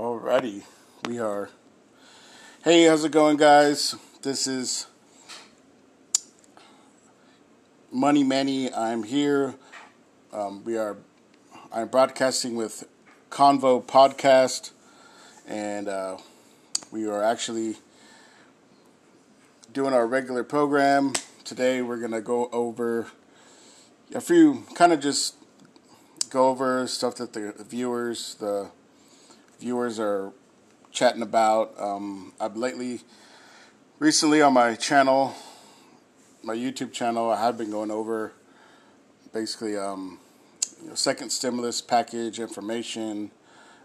Alrighty, we are. Hey, how's it going, guys? This is Money Manny. I'm here. Um, we are. I'm broadcasting with Convo Podcast, and uh, we are actually doing our regular program today. We're gonna go over a few, kind of just go over stuff that the viewers, the viewers are chatting about. Um, I've lately, recently on my channel, my YouTube channel, I have been going over basically um, you know, second stimulus package information,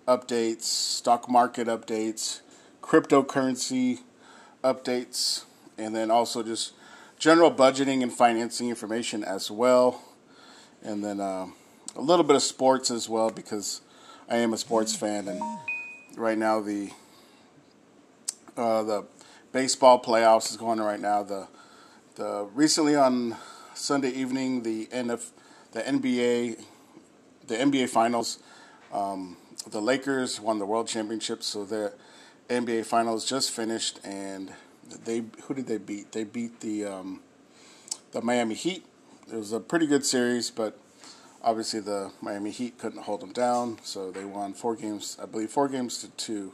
updates, stock market updates, cryptocurrency updates, and then also just general budgeting and financing information as well. And then uh, a little bit of sports as well because I am a sports fan, and right now the uh, the baseball playoffs is going on right now. The the recently on Sunday evening the NF the NBA the NBA finals. Um, the Lakers won the World Championship, so the NBA finals just finished, and they who did they beat? They beat the um, the Miami Heat. It was a pretty good series, but obviously the Miami Heat couldn't hold them down, so they won four games, I believe, four games to two,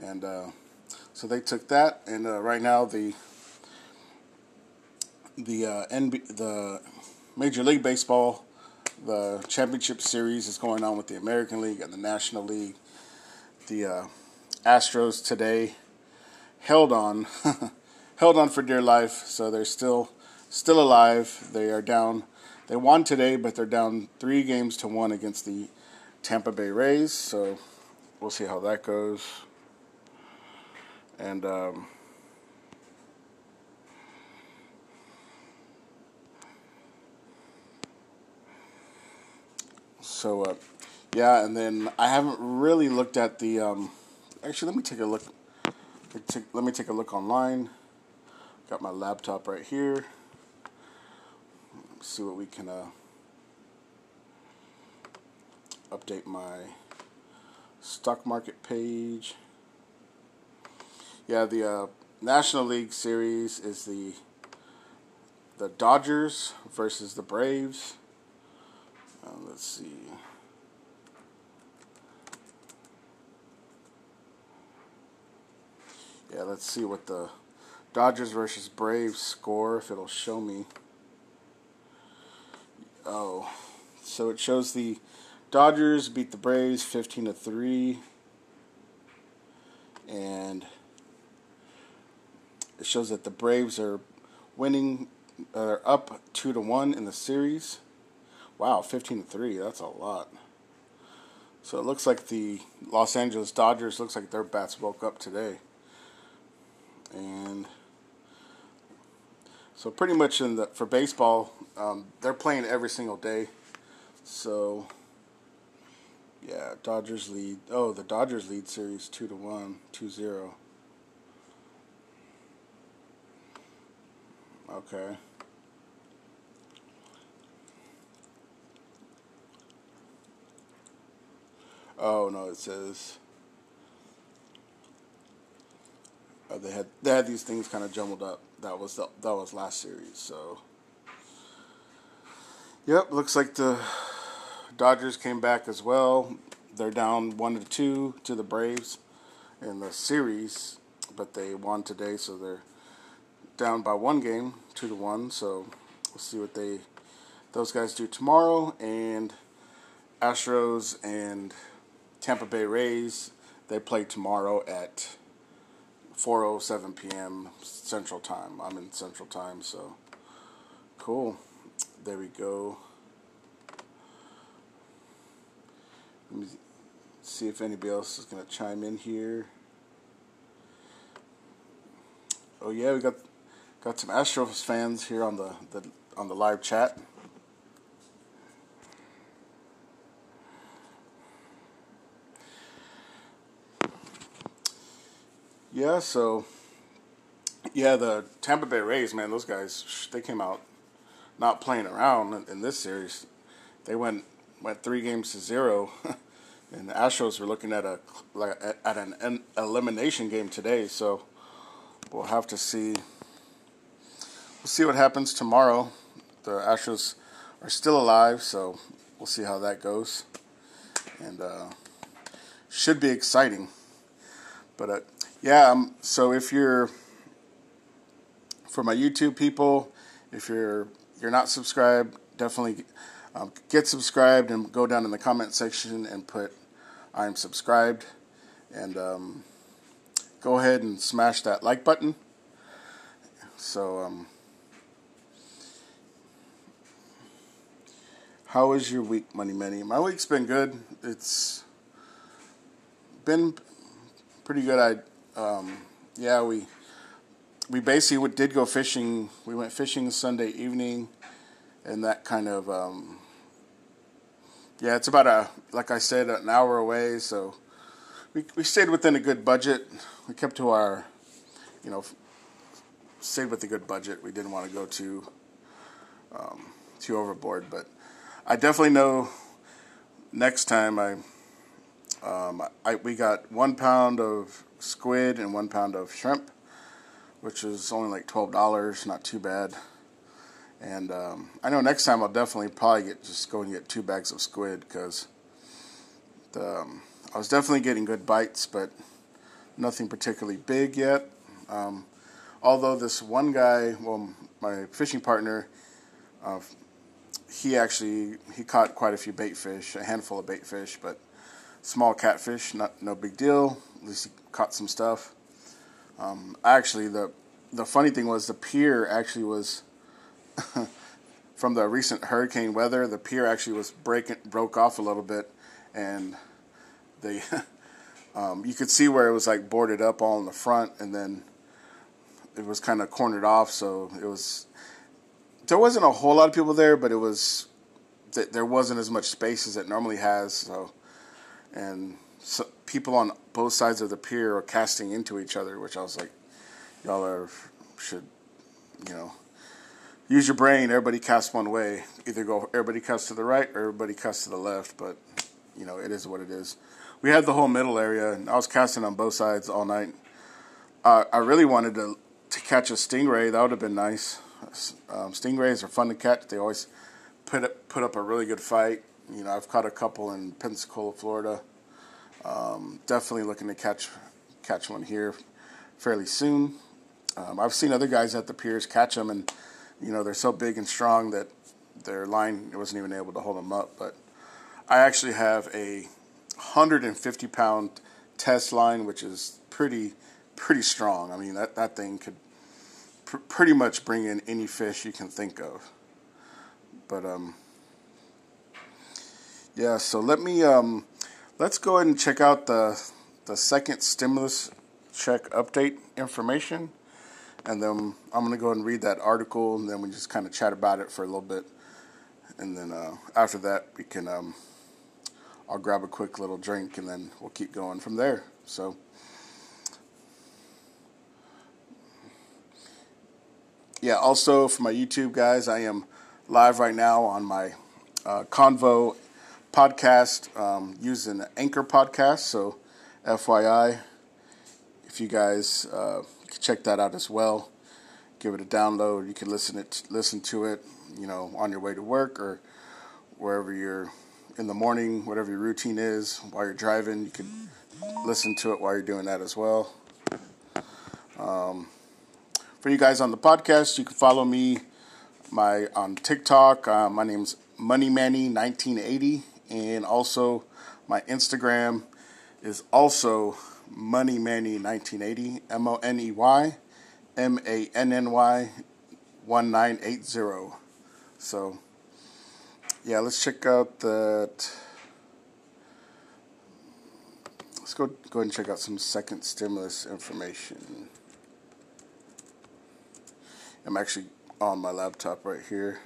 and uh, so they took that. And uh, right now the the uh, NB, the Major League Baseball, the championship series is going on with the American League and the National League. The uh, Astros today held on, held on for dear life, so they're still still alive. They are down they won today, but they're down three games to one against the Tampa Bay Rays. So we'll see how that goes. And um, so uh, yeah, and then I haven't really looked at the. Um, actually, let me take a look. Let me take a look online. Got my laptop right here see what we can uh, update my stock market page. Yeah, the uh, National League Series is the the Dodgers versus the Braves. Uh, let's see. Yeah, let's see what the Dodgers versus Braves score if it'll show me. Oh, so it shows the Dodgers beat the Braves 15 to 3 and it shows that the Braves are winning uh, up 2 to 1 in the series. Wow, 15 to 3. That's a lot. So it looks like the Los Angeles Dodgers looks like their bats woke up today. And so pretty much in the for baseball, um, they're playing every single day. So yeah, Dodgers lead. Oh, the Dodgers lead series two to one, two zero. Okay. Oh no, it says. Uh, they had they had these things kind of jumbled up that was the, that was last series. So, yep, looks like the Dodgers came back as well. They're down one to two to the Braves in the series, but they won today, so they're down by one game, two to one. So we'll see what they those guys do tomorrow. And Astros and Tampa Bay Rays they play tomorrow at 4:07 p.m. Central Time. I'm in Central Time, so cool. There we go. Let me see if anybody else is gonna chime in here. Oh yeah, we got got some Astros fans here on the, the on the live chat. Yeah, so yeah, the Tampa Bay Rays, man, those guys they came out not playing around in, this series. They went went three games to zero And the Astros were looking at a like at an, an elimination game today, so we'll have to see. We'll see what happens tomorrow. The Astros are still alive, so we'll see how that goes. And uh, should be exciting. But uh, yeah, um, so if you're for my YouTube people, if you're you're not subscribed, definitely um, get subscribed and go down in the comment section and put I'm subscribed, and um, go ahead and smash that like button. So, um, how was your week, Money Manny? My week's been good. It's been pretty good. I, um, yeah, we we basically did go fishing. We went fishing Sunday evening, and that kind of um, yeah, it's about a like I said, an hour away. So we we stayed within a good budget. We kept to our, you know, stayed with a good budget. We didn't want to go too um, too overboard, but I definitely know next time I. Um, I, we got one pound of squid and one pound of shrimp, which is only like twelve dollars. Not too bad. And um, I know next time I'll definitely probably get just go and get two bags of squid because um, I was definitely getting good bites, but nothing particularly big yet. Um, although this one guy, well, my fishing partner, uh, he actually he caught quite a few bait fish, a handful of bait fish, but small catfish, not no big deal. At least he caught some stuff. Um, actually, the the funny thing was the pier actually was from the recent hurricane weather, the pier actually was breaking broke off a little bit, and they um, you could see where it was like boarded up all in the front, and then it was kind of cornered off. So it was there wasn't a whole lot of people there, but it was there wasn't as much space as it normally has. So and so people on both sides of the pier are casting into each other, which I was like, y'all are should you know use your brain. Everybody casts one way. Either go everybody casts to the right or everybody casts to the left. But you know, it is what it is. We had the whole middle area, and I was casting on both sides all night. Uh, I really wanted to to catch a stingray. That would have been nice. Um, stingrays are fun to catch. They always put up, put up a really good fight. You know, I've caught a couple in Pensacola, Florida. Um, definitely looking to catch catch one here fairly soon. Um, I've seen other guys at the piers catch them, and you know, they're so big and strong that their line wasn't even able to hold them up. But I actually have a 150 pound test line, which is pretty pretty strong. I mean, that that thing could pr- pretty much bring in any fish you can think of. But um, yeah. So let me um, let's go ahead and check out the the second stimulus check update information and then I'm going to go and read that article, and then we just kind of chat about it for a little bit, and then uh, after that we can um, I'll grab a quick little drink, and then we'll keep going from there. So. Yeah, also for my YouTube guys, I am live right now on my uh, Convo podcast um, using Anchor Podcast. So, FYI, if you guys uh, check that out as well. Give it a download. You can listen it, listen to it, you know, on your way to work or wherever you're in the morning, whatever your routine is. While you're driving, you can listen to it while you're doing that as well. Um, for you guys on the podcast, you can follow me my on TikTok. Uh, my name's MoneyManny1980, and also my Instagram is also Money Manny 1980, M O N E Y M A N N Y 1980. So, yeah, let's check out that. Let's go, go ahead and check out some second stimulus information. I'm actually on my laptop right here.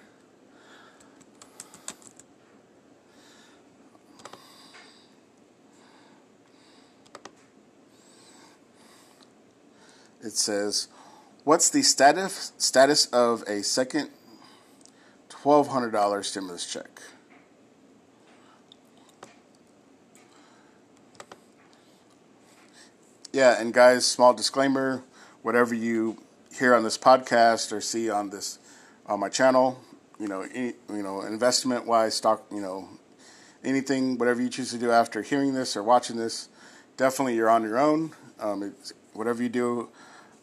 It says, "What's the status status of a second twelve hundred dollar stimulus check?" yeah, and guys, small disclaimer: whatever you hear on this podcast or see on this on my channel, you know, any, you know, investment wise, stock, you know, anything, whatever you choose to do after hearing this or watching this, definitely you're on your own. Um, whatever you do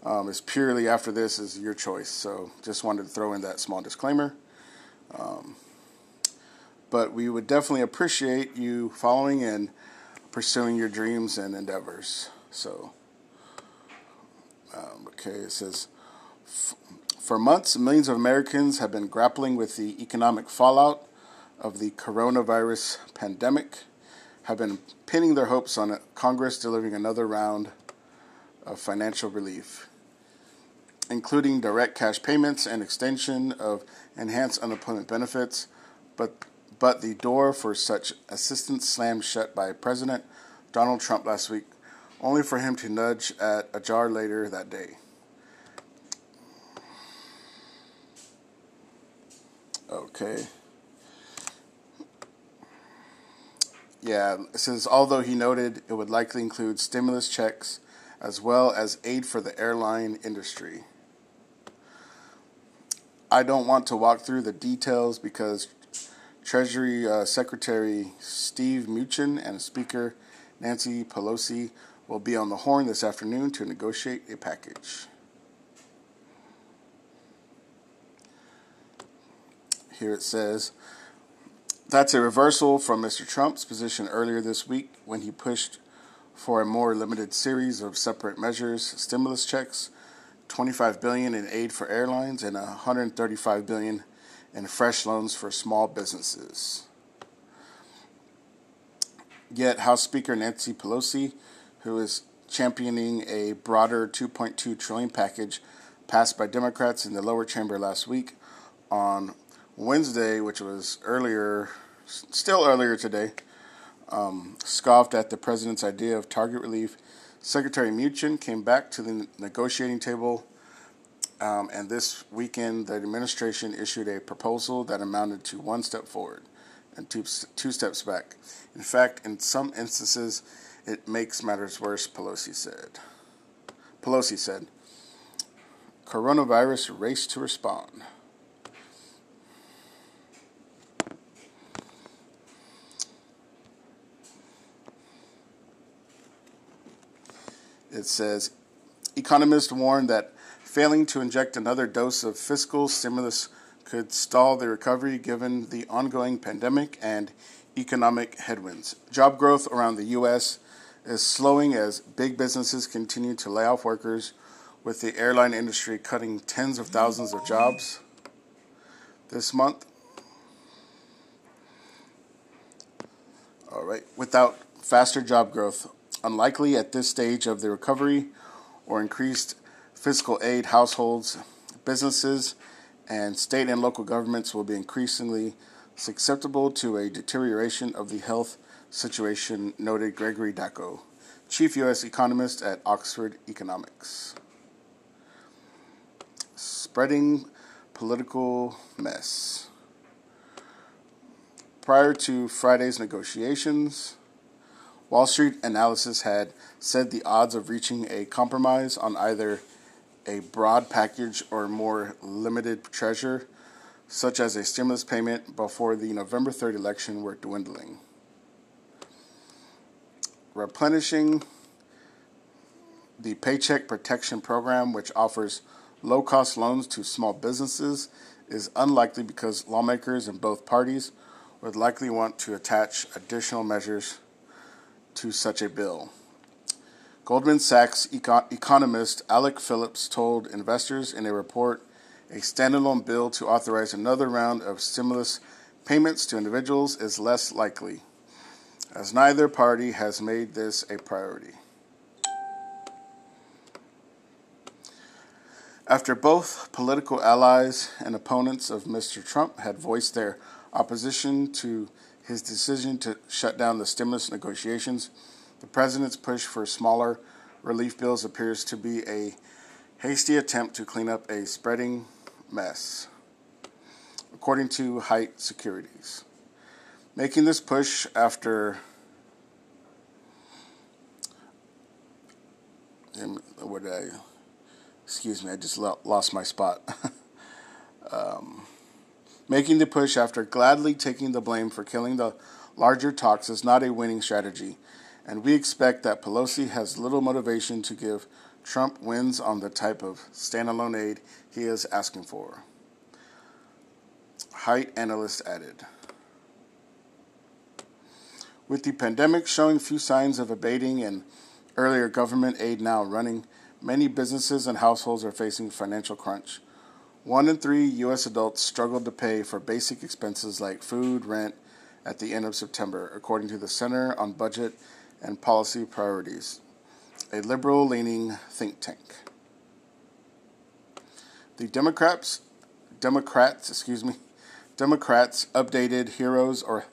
um, is purely after this is your choice. So just wanted to throw in that small disclaimer. Um, but we would definitely appreciate you following and pursuing your dreams and endeavors. So, um, okay, it says for months, millions of Americans have been grappling with the economic fallout of the coronavirus pandemic, have been pinning their hopes on Congress delivering another round of financial relief, including direct cash payments and extension of enhanced unemployment benefits, but but the door for such assistance slammed shut by President Donald Trump last week, only for him to nudge at a jar later that day. Okay. Yeah, says although he noted it would likely include stimulus checks as well as aid for the airline industry. I don't want to walk through the details because Treasury uh, Secretary Steve Mnuchin and Speaker Nancy Pelosi will be on the horn this afternoon to negotiate a package. Here it says that's a reversal from Mr. Trump's position earlier this week when he pushed for a more limited series of separate measures, stimulus checks, 25 billion in aid for airlines and 135 billion in fresh loans for small businesses. Yet House Speaker Nancy Pelosi, who is championing a broader 2.2 trillion package passed by Democrats in the lower chamber last week on Wednesday, which was earlier, still earlier today, um, scoffed at the president's idea of target relief. Secretary Mnuchin came back to the negotiating table, um, and this weekend the administration issued a proposal that amounted to one step forward and two, two steps back. In fact, in some instances, it makes matters worse, Pelosi said. Pelosi said, Coronavirus race to respond. It says economists warn that failing to inject another dose of fiscal stimulus could stall the recovery given the ongoing pandemic and economic headwinds. Job growth around the U.S. is slowing as big businesses continue to lay off workers, with the airline industry cutting tens of thousands of jobs this month. All right, without faster job growth, unlikely at this stage of the recovery or increased fiscal aid, households, businesses, and state and local governments will be increasingly susceptible to a deterioration of the health situation, noted Gregory Daco, chief U.S. economist at Oxford Economics. Spreading political mess. Prior to Friday's negotiations, Wall Street analysis had said the odds of reaching a compromise on either a broad package or more limited treasure, such as a stimulus payment before the November 3rd election, were dwindling. Replenishing the Paycheck Protection Program, which offers low cost loans to small businesses, is unlikely because lawmakers in both parties would likely want to attach additional measures to such a bill. Goldman Sachs eco- economist Alec Phillips told investors in a report a standalone bill to authorize another round of stimulus payments to individuals is less likely, as neither party has made this a priority. After both political allies and opponents of Mr. Trump had voiced their opposition to his decision to shut down the stimulus negotiations, the president's push for smaller relief bills appears to be a hasty attempt to clean up a spreading mess, according to Height Securities. Making this push after what I, excuse me, I just lost my spot. um, making the push after gladly taking the blame for killing the larger talks is not a winning strategy, and we expect that Pelosi has little motivation to give Trump wins on the type of standalone aid he is asking for. Height analyst added. With the pandemic showing few signs of abating and earlier government aid now running, many businesses and households are facing financial crunch. One in three U.S. adults struggled to pay for basic expenses like food, rent at the end of September, according to the Center on Budget and Policy Priorities, a liberal leaning think tank. The Democrats, Democrats, excuse me, Democrats updated Heroes or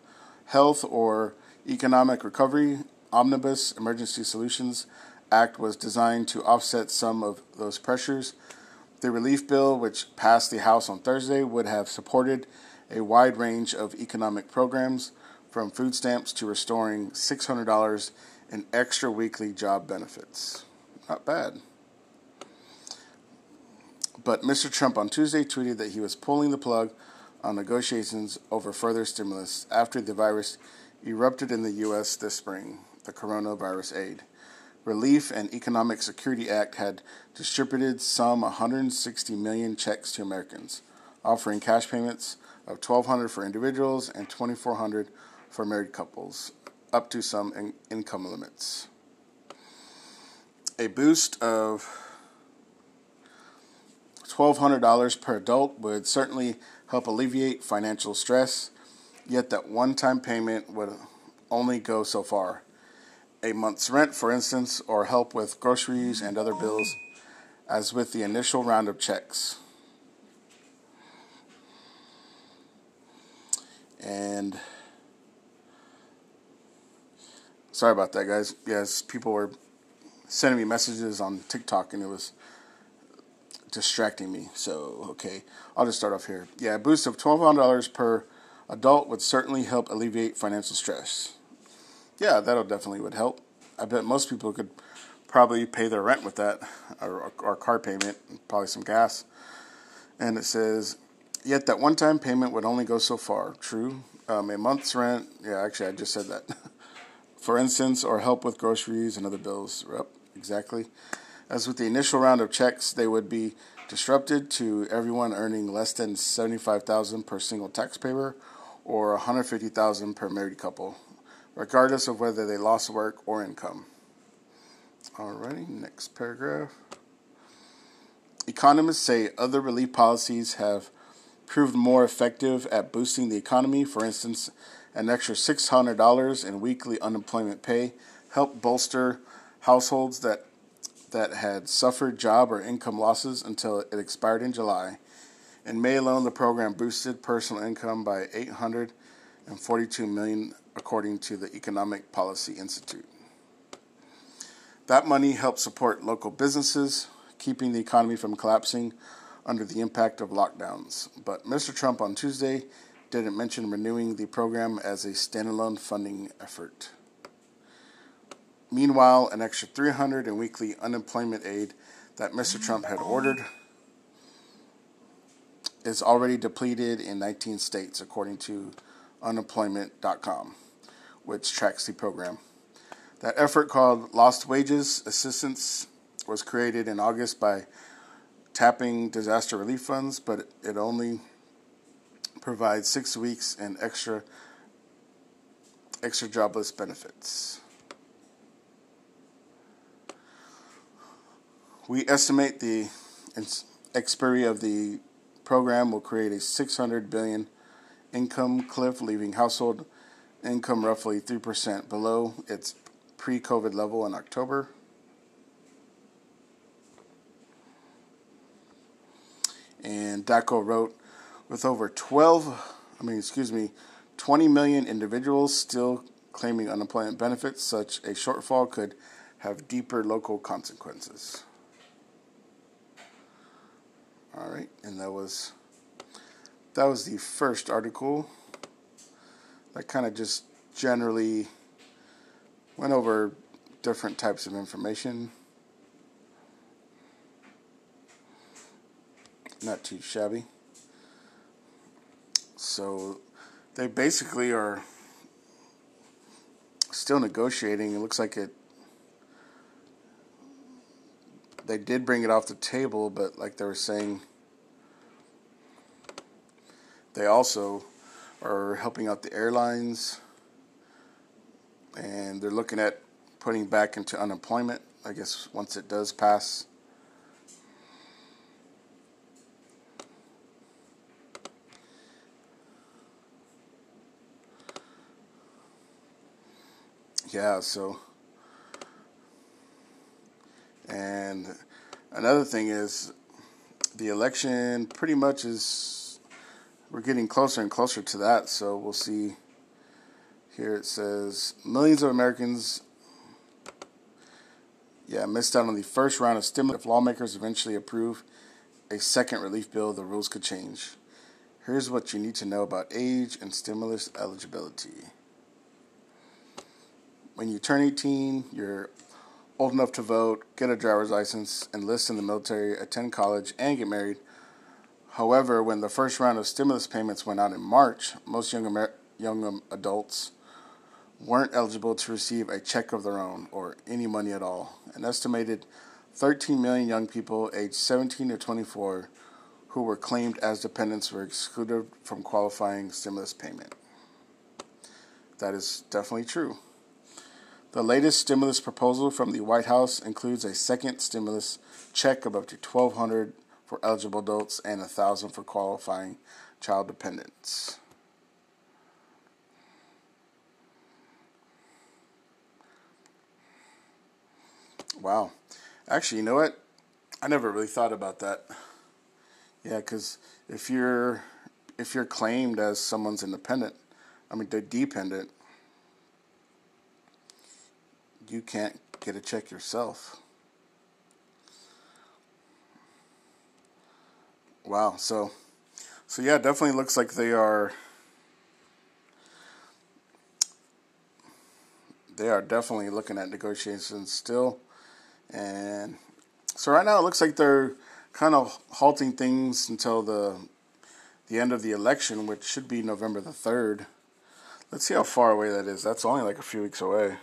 Health or Economic Recovery Omnibus Emergency Solutions Act was designed to offset some of those pressures. The relief bill, which passed the House on Thursday, would have supported a wide range of economic programs, from food stamps to restoring $600 in extra weekly job benefits. Not bad. But Mr. Trump on Tuesday tweeted that he was pulling the plug on negotiations over further stimulus after the virus erupted in the U.S. this spring, the coronavirus aid. Relief and Economic Security Act had distributed some 160 million checks to Americans, offering cash payments of 1200 for individuals and 2400 for married couples, up to some in- income limits. A boost of $1,200 per adult would certainly help alleviate financial stress Yet that one time payment would only go so far. A month's rent, for instance, or help with groceries and other bills, as with the initial round of checks. And sorry about that, guys. Yes, people were sending me messages on TikTok and it was distracting me. So, okay, I'll just start off here. Yeah, a boost of $1,200 per adult would certainly help alleviate financial stress. Yeah, that'll definitely would help. I bet most people could probably pay their rent with that, or, or car payment, probably some gas. And it says, yet that one-time payment would only go so far. True. Um, a month's rent. Yeah, actually, I just said that. For instance, or help with groceries and other bills. Yep, exactly. As with the initial round of checks, they would be disrupted to everyone earning less than 75000 per single taxpayer or 150,000 per married couple, regardless of whether they lost work or income. Alrighty, next paragraph. Economists say other relief policies have proved more effective at boosting the economy. For instance, an extra $600 in weekly unemployment pay helped bolster households that that had suffered job or income losses until it expired in July in May alone, the program boosted personal income by 842 million, according to the Economic Policy Institute. That money helped support local businesses, keeping the economy from collapsing under the impact of lockdowns. But Mr. Trump on Tuesday didn't mention renewing the program as a standalone funding effort. Meanwhile, an extra 300 in weekly unemployment aid that Mr. Trump had ordered is already depleted in 19 states, according to unemployment.com, which tracks the program. That effort, called Lost Wages Assistance, was created in August by tapping disaster relief funds, but it only provides six weeks in extra extra jobless benefits. We estimate the expiry of the program will create a 600 billion income cliff, leaving household income roughly 3% below its pre-COVID level in October. And DACO wrote, with over 12, I mean, excuse me, 20 million individuals still claiming unemployment benefits, such a shortfall could have deeper local consequences. All right, and that was that was the first article that kind of just generally went over different types of information. Not too shabby. So they basically are still negotiating. It looks like it. They did bring it off the table, but like they were saying, they also are helping out the airlines, and they're looking at putting back into unemployment. I guess once it does pass. Yeah, so. And another thing is the election pretty much is. We're getting closer and closer to that, so we'll see. Here it says millions of Americans, yeah, missed out on the first round of stimulus. If lawmakers eventually approve a second relief bill, the rules could change. Here's what you need to know about age and stimulus eligibility when you turn 18, you're old enough to vote, get a driver's license, enlist in the military, attend college, and get married. However, when the first round of stimulus payments went out in March, most young Amer- young um, adults weren't eligible to receive a check of their own or any money at all. An estimated 13 million young people aged 17 to 24 who were claimed as dependents were excluded from qualifying stimulus payment. That is definitely true. The latest stimulus proposal from the White House includes a second stimulus check of up to 1200 for eligible adults and a 1000 for qualifying child dependents. Wow. Actually, you know what? I never really thought about that. Yeah, cuz if you're if you're claimed as someone's independent, I mean, they're dependent, you can't get a check yourself. Wow, so so yeah, definitely looks like they are they are definitely looking at negotiations still. And so right now it looks like they're kind of halting things until the the end of the election, which should be November the 3rd. Let's see how far away that is. That's only like a few weeks away.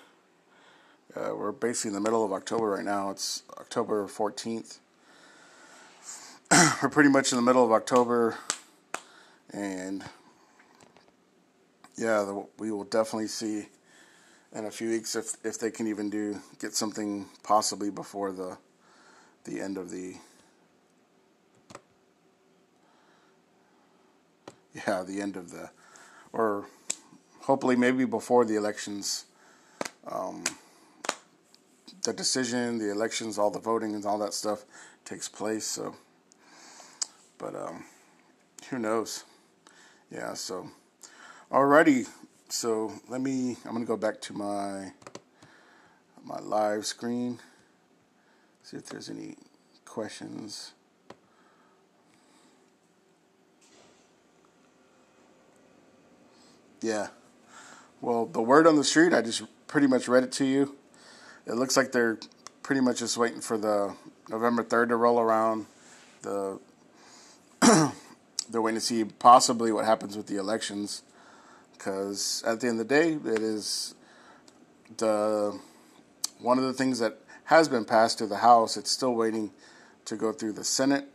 Uh, we're basically in the middle of October right now. It's October 14th. we're pretty much in the middle of October, and yeah, the, we will definitely see in a few weeks if if they can even do get something possibly before the the end of the yeah the end of the or hopefully maybe before the elections. Um, the decision, the elections, all the voting and all that stuff takes place. So, but um, who knows? Yeah. So, alrighty. So let me. I'm gonna go back to my my live screen. See if there's any questions. Yeah. Well, the word on the street, I just pretty much read it to you it looks like they're pretty much just waiting for the November 3rd to roll around. The they're waiting to see possibly what happens with the elections because at the end of the day, it is the one of the things that has been passed to the House. It's still waiting to go through the Senate.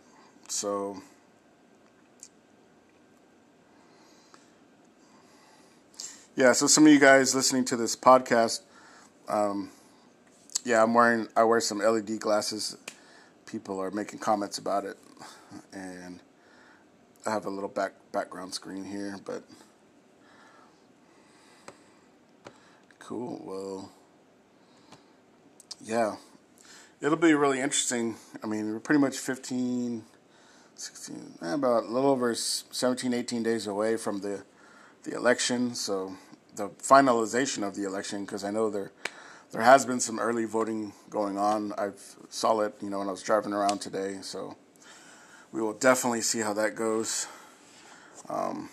So. Yeah, so some of you guys listening to this podcast, um, yeah, I'm wearing. I wear some LED glasses. People are making comments about it, and I have a little back background screen here, but cool. Well, yeah, it'll be really interesting. I mean, we're pretty much 15, 16, eh, about a little over 17, 18 days away from the the election. So the finalization of the election, because I know they're there has been some early voting going on. I saw it, you know, when I was driving around today. So we will definitely see how that goes. Um,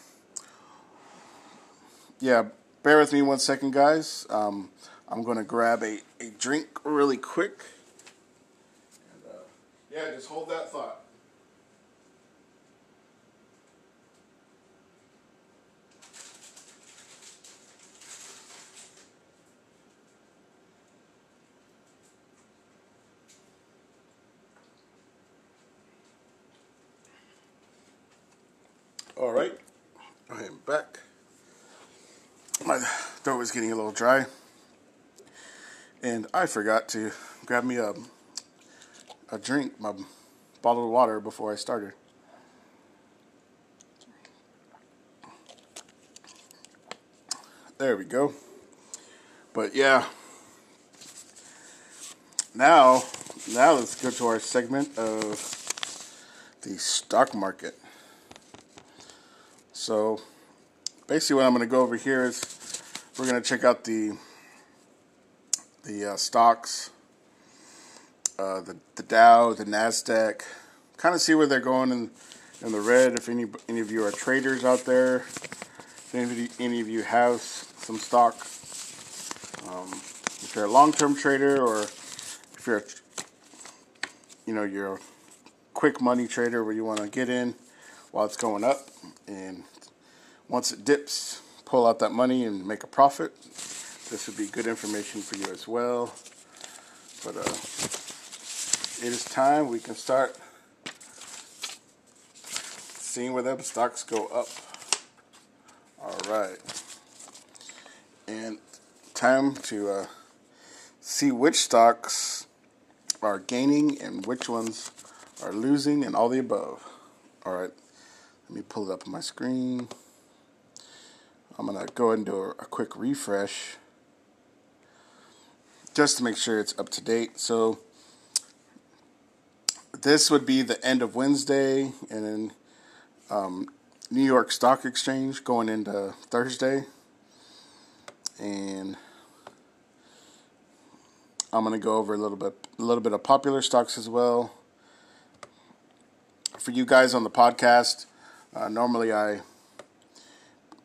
yeah, bear with me one second, guys. Um, I'm going to grab a, a drink really quick. And, uh, yeah, just hold that thought. All right, I am back. My throat was getting a little dry, and I forgot to grab me a a drink, my bottle of water before I started. There we go. But yeah, now now let's go to our segment of the stock market. So basically what I'm going to go over here is we're going to check out the the uh, stocks, uh, the the Dow, the Nasdaq, kind of see where they're going in in the red. If any any of you are traders out there, if any of you, any of you have some stock, um, if you're a long term trader or if you're a, you know you're a quick money trader where you want to get in while it's going up and once it dips, pull out that money and make a profit. This would be good information for you as well. But uh, it is time we can start seeing where them stocks go up. All right. And time to uh, see which stocks are gaining and which ones are losing and all the above. All right. Let me pull it up on my screen. I'm going to go ahead and do a, a quick refresh just to make sure it's up to date. So this would be the end of Wednesday and um, New York Stock Exchange going into Thursday. And I'm going to go over a little bit a little bit of popular stocks as well. For you guys on the podcast, uh, normally I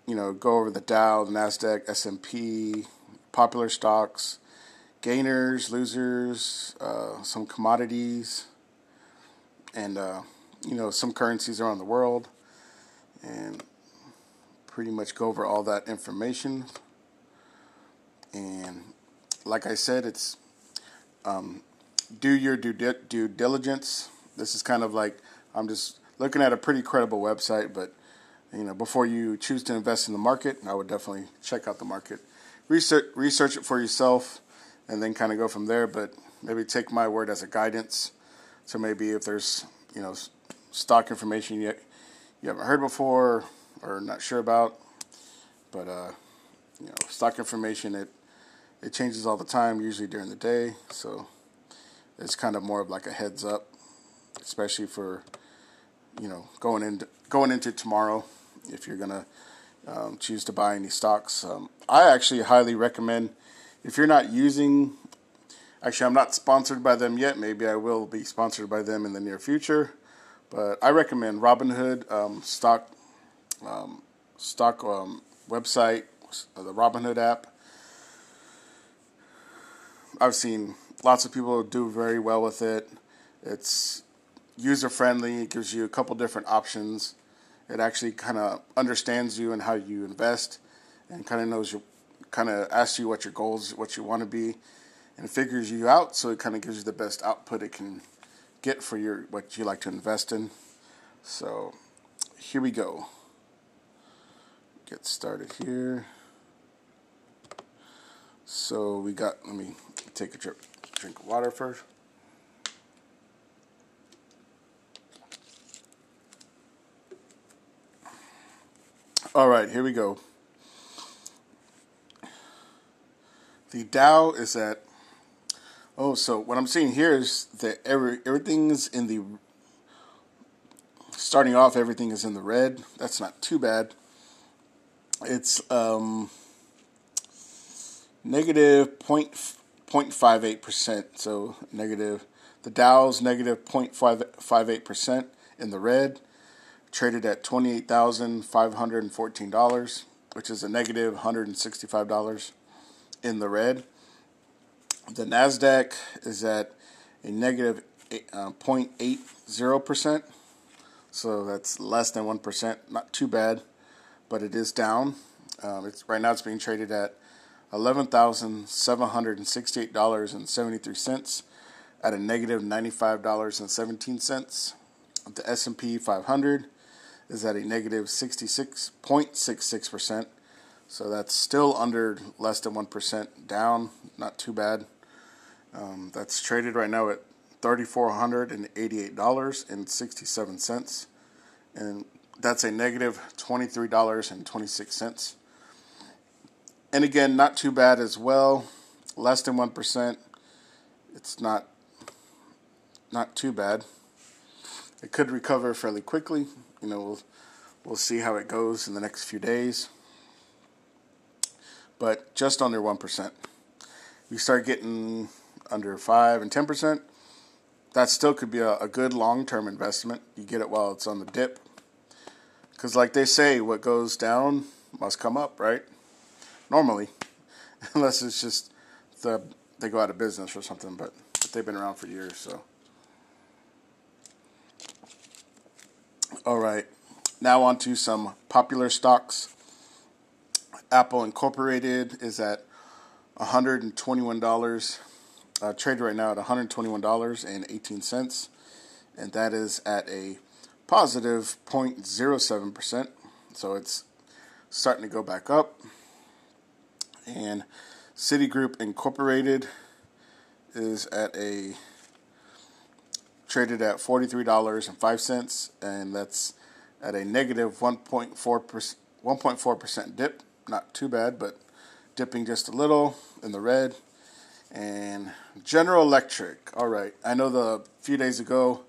you know, go over the Dow, the Nasdaq, S and P, popular stocks, gainers, losers, uh, some commodities, and uh, you know some currencies around the world, and pretty much go over all that information. And like I said, it's um, do your due, due diligence. This is kind of like I'm just looking at a pretty credible website, but you know, before you choose to invest in the market, I would definitely check out the market, research research it for yourself, and then kind of go from there. But maybe take my word as a guidance. So maybe if there's you know stock information you you haven't heard before or not sure about, but uh, you know stock information it it changes all the time, usually during the day. So it's kind of more of like a heads up, especially for you know going into going into tomorrow if you're gonna um, choose to buy any stocks. Um, I actually highly recommend if you're not using. Actually, I'm not sponsored by them yet. Maybe I will be sponsored by them in the near future. But I recommend Robinhood um, stock um, stock um, website, the Robinhood app. I've seen lots of people do very well with it. It's user friendly. It gives you a couple different options. It actually kind of understands you and how you invest, and kind of knows your, kind of asks you what your goals, what you want to be, and figures you out. So it kind of gives you the best output it can get for your what you like to invest in. So here we go. Get started here. So we got. Let me take a drink, drink of water first. All right, here we go. The Dow is at. Oh, so what I'm seeing here is that every everything is in the. Starting off, everything is in the red. That's not too bad. It's um, negative point point five eight percent. So negative. The Dow's negative point five five eight percent in the red traded at $28,514, which is a negative $165 in the red. The NASDAQ is at a negative uh, 0.80%, so that's less than 1%, not too bad, but it is down. Um, it's, right now it's being traded at $11,768.73 at a negative $95.17. The S&P 500 is at a negative 66.66%. So that's still under less than 1% down, not too bad. Um, that's traded right now at $3,488.67. And that's a negative $23.26. And again, not too bad as well. Less than 1%. It's not not too bad. It could recover fairly quickly. You know, we'll we'll see how it goes in the next few days. But just under 1%. We start getting under 5 and 10%, that still could be a, a good long term investment. You get it while it's on the dip. Because, like they say, what goes down must come up, right? Normally. Unless it's just the they go out of business or something, but, but they've been around for years, so. All right. Now on to some popular stocks. Apple Incorporated is at $121 uh, traded right now at $121.18, and that is at a positive 0.07%. So it's starting to go back up. And Citigroup Incorporated is at a traded at $43.05, and that's at a negative 1.4%, 1.4% dip. Not too bad, but dipping just a little in the red. And General Electric. All right. I know the few days ago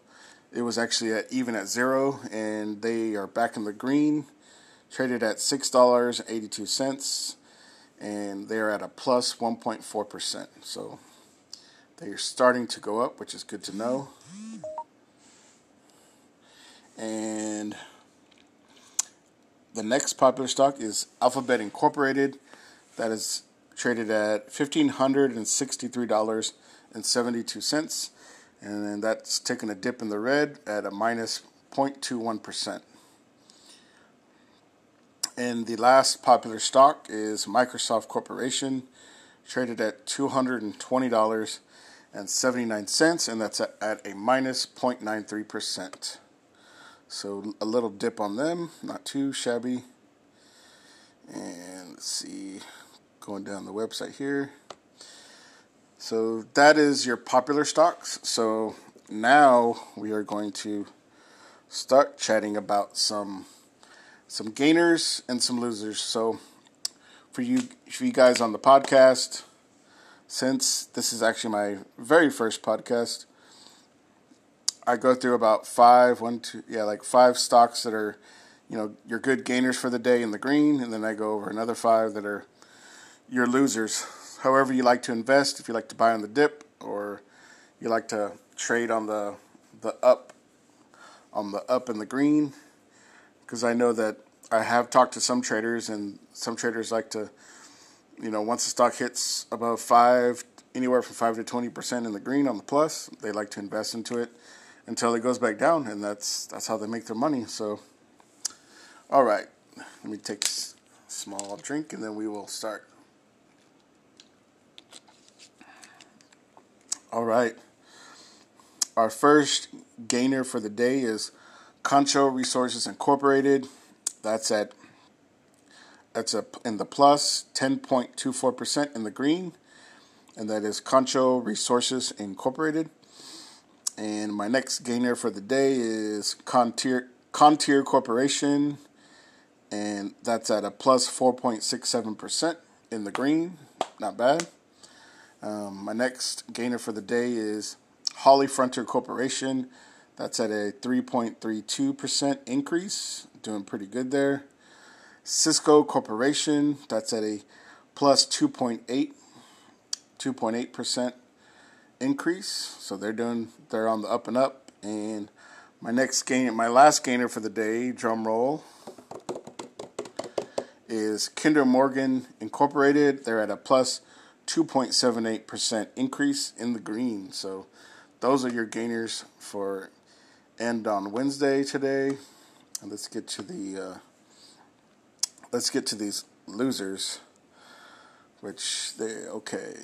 it was actually at even at zero, and they are back in the green, traded at six dollars eighty two cents, and they are at a plus plus one point four percent. So they are starting to go up, which is good to know. And the next popular stock is Alphabet Incorporated. That is traded at $1,563.72. And then that's taking a dip in the red at a minus 0.21%. And the last popular stock is Microsoft Corporation, traded at $220.79, and 79 cents, and that's at a minus 0.93%. So a little dip on them, not too shabby. And let's see going down the website here. So that is your popular stocks. So now we are going to start chatting about some some gainers and some losers. So for you for you guys on the podcast, since this is actually my very first podcast, I go through about five, one, two, yeah, like five stocks that are, you know, your good gainers for the day in the green, and then I go over another five that are your losers. However, you like to invest, if you like to buy on the dip or you like to trade on the the up on the up and the green because I know that I have talked to some traders and some traders like to you know once the stock hits above 5 anywhere from 5 to 20% in the green on the plus they like to invest into it until it goes back down and that's that's how they make their money so all right let me take a small drink and then we will start All right. Our first gainer for the day is Concho Resources Incorporated. That's at that's a, in the plus 10.24% in the green, and that is Concho Resources Incorporated. And my next gainer for the day is Contier, Contier Corporation, and that's at a plus 4.67% in the green. Not bad. Um, my next gainer for the day is Holly HollyFrontier Corporation. That's at a 3.32% increase, doing pretty good there. Sysco Corporation, that's at a plus 2.8 2.8% increase. So they're doing they're on the up and up. And my next gain my last gainer for the day, drum roll, is Kinder Morgan Incorporated. They're at a plus 2.78% increase in the green. So those are your gainers for end on Wednesday today. And let's get to the uh, let's get to these losers, which they okay.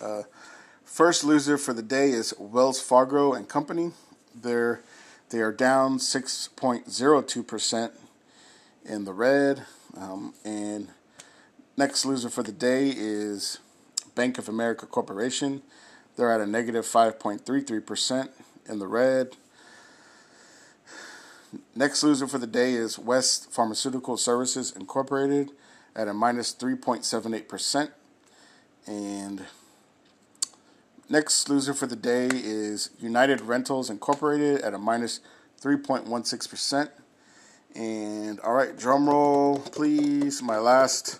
Uh, first loser for the day is Wells Fargo and Company. They're They are down 6.02% in the red. Um, and next loser for the day is Bank of America Corporation. They're at a negative 5.33% in the red. Next loser for the day is West Pharmaceutical Services Incorporated at a minus 3.78%. And next loser for the day is United Rentals Incorporated at a minus 3.16%. And all right, drum roll, please. My last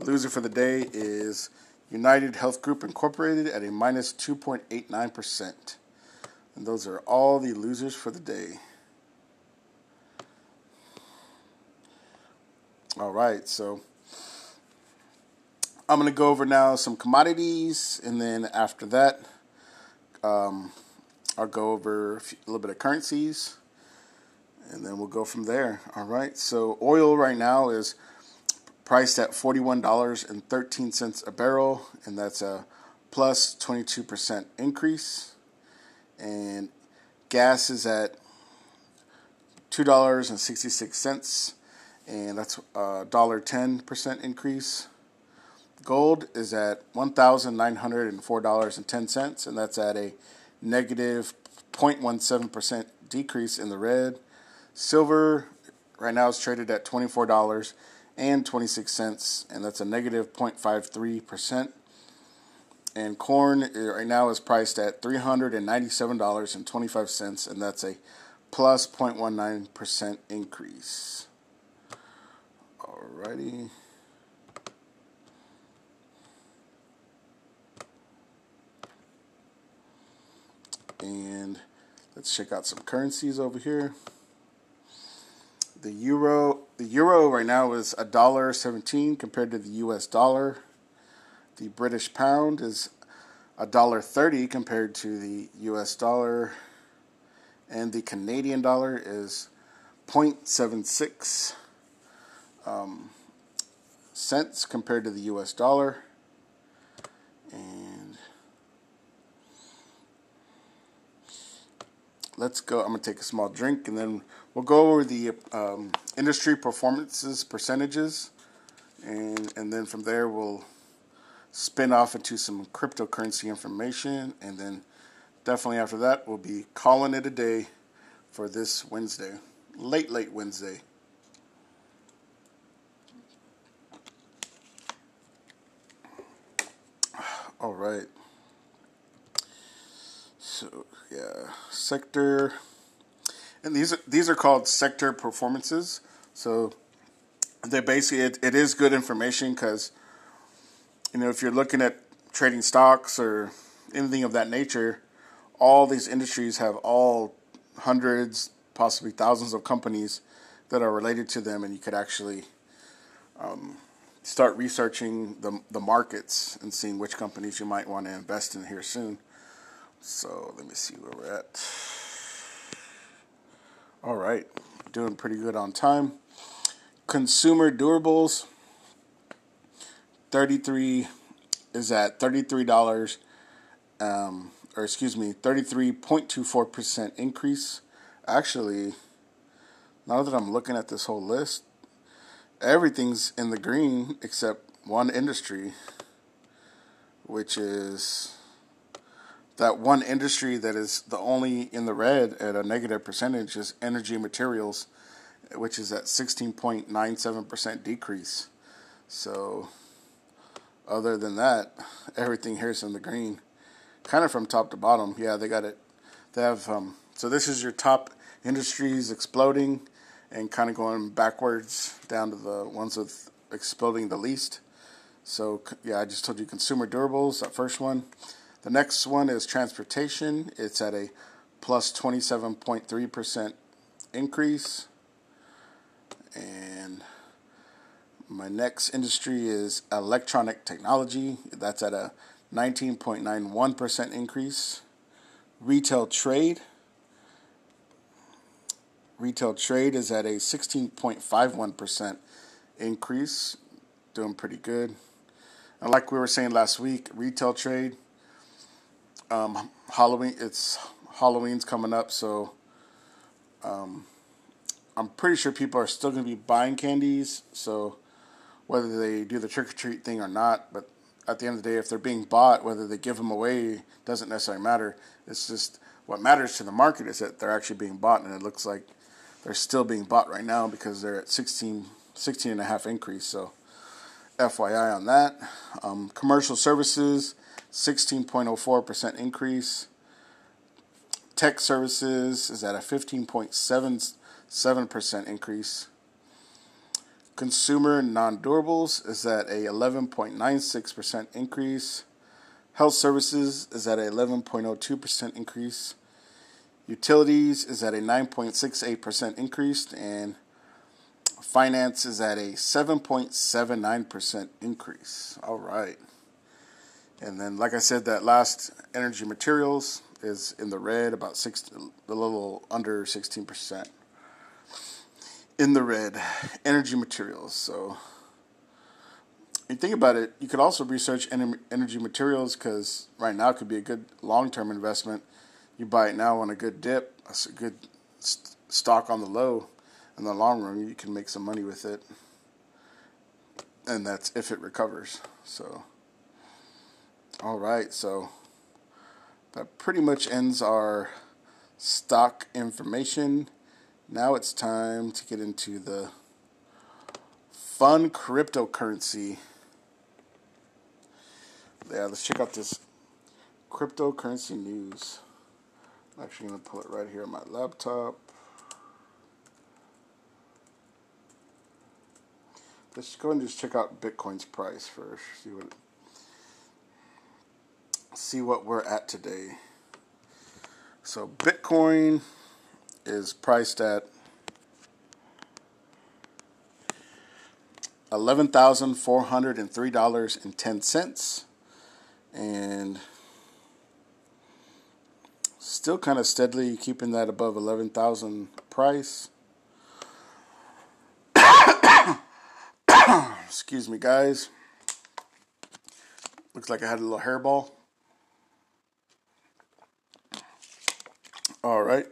loser for the day is United Health Group Incorporated at a minus 2.89%. And those are all the losers for the day. All right, so I'm going to go over now some commodities, and then after that, um, I'll go over a, few, a little bit of currencies, and then we'll go from there. All right, so oil right now is priced at $41.13 a barrel, and that's a plus 22% increase. And gas is at $2.66, and that's a $1.10% increase. Gold is at $1,904.10, and that's at a negative 0.17% decrease in the red. Silver right now is traded at $24 and 26 cents, and that's a negative 0.53%. And corn uh, right now is priced at $397.25, and that's a plus 0.19% increase. Alrighty. And let's check out some currencies over here. The euro, the euro right now is a dollar seventeen compared to the U.S. dollar. The British pound is a dollar thirty compared to the U.S. dollar, and the Canadian dollar is 0.76 um, cents compared to the U.S. dollar. And let's go. I'm gonna take a small drink, and then we'll go over the um, industry performances percentages, and and then from there we'll spin off into some cryptocurrency information, and then definitely after that we'll be calling it a day for this Wednesday, late late Wednesday. All right. So yeah, sector, and these are, these are called sector performances. So they basically it, it is good information because you know if you're looking at trading stocks or anything of that nature, all these industries have all hundreds, possibly thousands of companies that are related to them, and you could actually um, start researching the the markets and seeing which companies you might want to invest in here soon. So let me see where we're at. All right, doing pretty good on time. Consumer durables, 33 is at $33, um, or excuse me, 33.24% increase. Actually, now that I'm looking at this whole list, everything's in the green except one industry, which is that one industry that is the only in the red at a negative percentage is energy materials, which is at 16.97% decrease. So, other than that, everything here is in the green, kind of from top to bottom. Yeah, they got it. They have um, so this is your top industries exploding, and kind of going backwards down to the ones with exploding the least. So yeah, I just told you consumer durables, that first one. The next one is transportation. It's at a plus 27.3% increase. And my next industry is electronic technology. That's at a 19.91% increase. Retail trade. Retail trade is at a 16.51% increase. Doing pretty good. And like we were saying last week, retail trade um, Halloween. It's Halloween's coming up, so Um, I'm pretty sure people are still going to be buying candies, so whether they do the trick or treat thing or not, but at the end of the day, if they're being bought, whether they give them away doesn't necessarily matter. It's just what matters to the market is that they're actually being bought, and it looks like they're still being bought right now because they're at 16, 16 and a half increase. So, FYI on that. Um, commercial services, 16.04% increase. Tech services is at a 15.77% increase. Consumer non durables is at a 11.96% increase. Health services is at a 11.02% increase. Utilities is at a 9.68% increase. And finance is at a 7.79% increase. All right. And then, like I said, that last energy materials is in the red, about six, a little under 16% in the red energy materials. So, you think about it, you could also research energy materials because right now it could be a good long term investment. You buy it now on a good dip, a good st- stock on the low. In the long run, you can make some money with it, and that's if it recovers. So, all right, so that pretty much ends our stock information. Now it's time to get into the fun cryptocurrency. Yeah, let's check out this cryptocurrency news. I'm actually going to pull it right here on my laptop. Let's go and just check out Bitcoin's price first. See what see what we're at today. So Bitcoin is priced at eleven thousand four hundred and three dollars and ten cents, and still kind of steadily keeping that above eleven thousand price. Excuse me, guys. Looks like I had a little hairball. All right.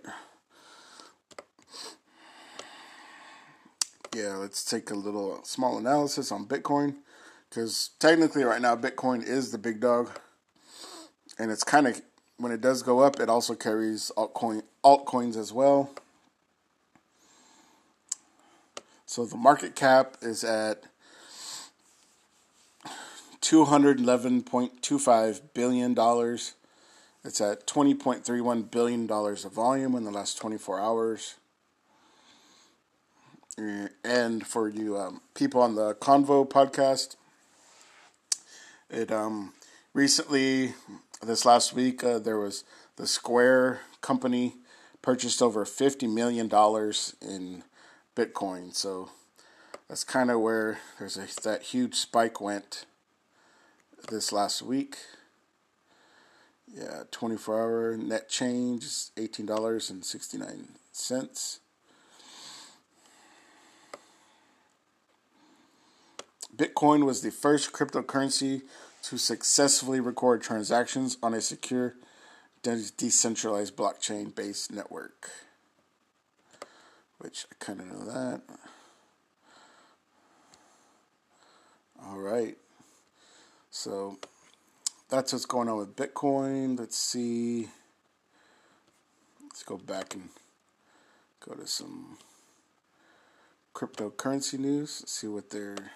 yeah, let's take a little small analysis on Bitcoin because technically right now Bitcoin is the big dog, and it's kind of when it does go up, it also carries altcoin altcoins as well. So the market cap is at two hundred eleven point two five billion dollars. It's at twenty point three one billion dollars of volume in the last twenty four hours. And for you um, people on the Convo podcast, it um, recently, this last week, uh, there was the Square company purchased over $50 million in Bitcoin. So that's kind of where there's a, that huge spike went this last week. Yeah, 24 hour net change is $18.69. Bitcoin was the first cryptocurrency to successfully record transactions on a secure, decentralized blockchain based network. Which I kind of know that. All right. So that's what's going on with Bitcoin. Let's see. Let's go back and go to some cryptocurrency news. Let's see what they're.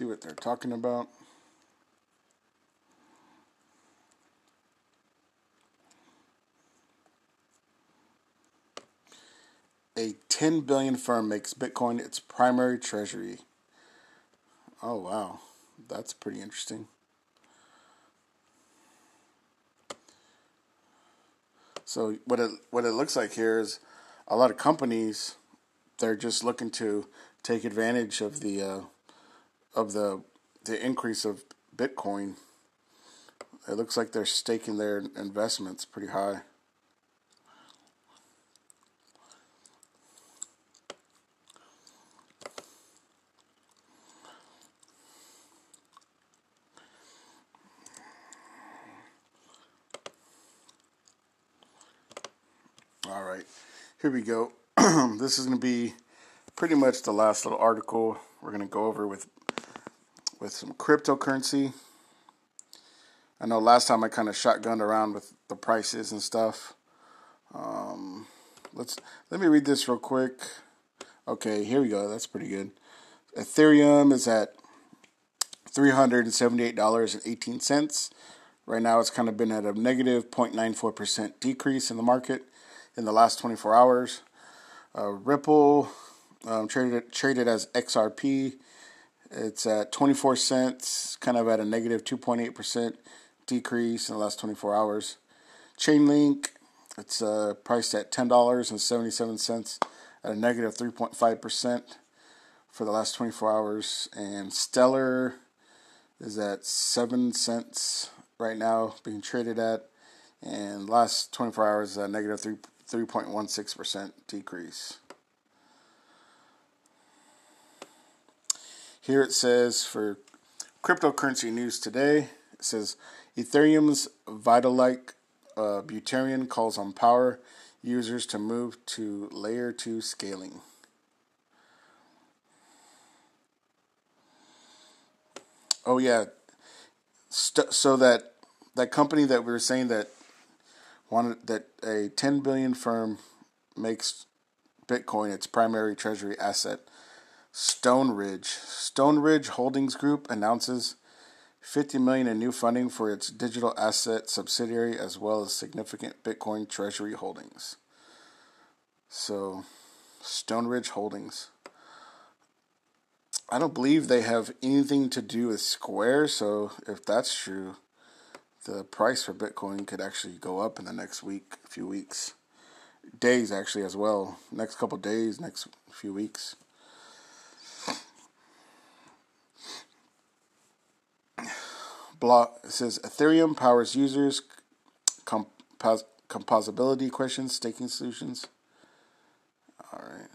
See what they're talking about. A 10 billion firm makes Bitcoin its primary treasury. Oh wow, that's pretty interesting. So what it what it looks like here is a lot of companies they're just looking to take advantage of the uh, of the the increase of Bitcoin, it looks like they're staking their investments pretty high. All right, here we go. this is going to be pretty much the last little article we're going to go over with with some cryptocurrency. I know last time I kind of shotgunned around with the prices and stuff. Um, let's let me read this real quick. Okay, here we go. That's pretty good. Ethereum is at three hundred and seventy-eight dollars and eighteen cents. Right now, it's kind of been at a negative 0.94 percent decrease in the market in the last 24 hours. Uh, Ripple um, traded traded as XRP. It's at 24 cents, kind of at a negative negative 2.8 percent decrease in the last 24 hours. Chainlink, it's uh, priced at $10.77 at a negative negative 3.5 percent for the last 24 hours, and Stellar is at seven cents right now, being traded at, and last 24 hours a negative three 3.16 percent decrease. Here it says for cryptocurrency news today, it says Ethereum's Vitalik uh, Buterin calls on power users to move to layer 2 scaling. Oh yeah, St- so that that company that we were saying that wanted that a 10 billion firm makes Bitcoin its primary treasury asset Stone Ridge. Stone Ridge Holdings Group announces 50 million in new funding for its digital asset subsidiary as well as significant Bitcoin treasury holdings. So, Stone Ridge Holdings. I don't believe they have anything to do with Square, so if that's true, the price for Bitcoin could actually go up in the next week, a few weeks, days actually as well. Next couple days, next few weeks. Block says Ethereum powers users compos- composability questions, staking solutions. All right.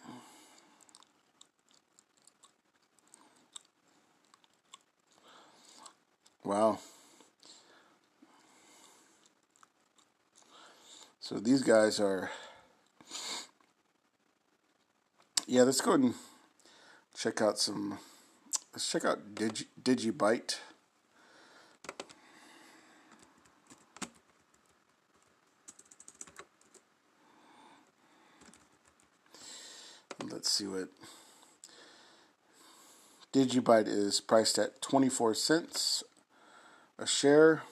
Wow. So these guys are. Yeah, let's go and check out some. Let's check out Digi, Digibyte. Let's see what Digibyte is priced at 24 cents a share.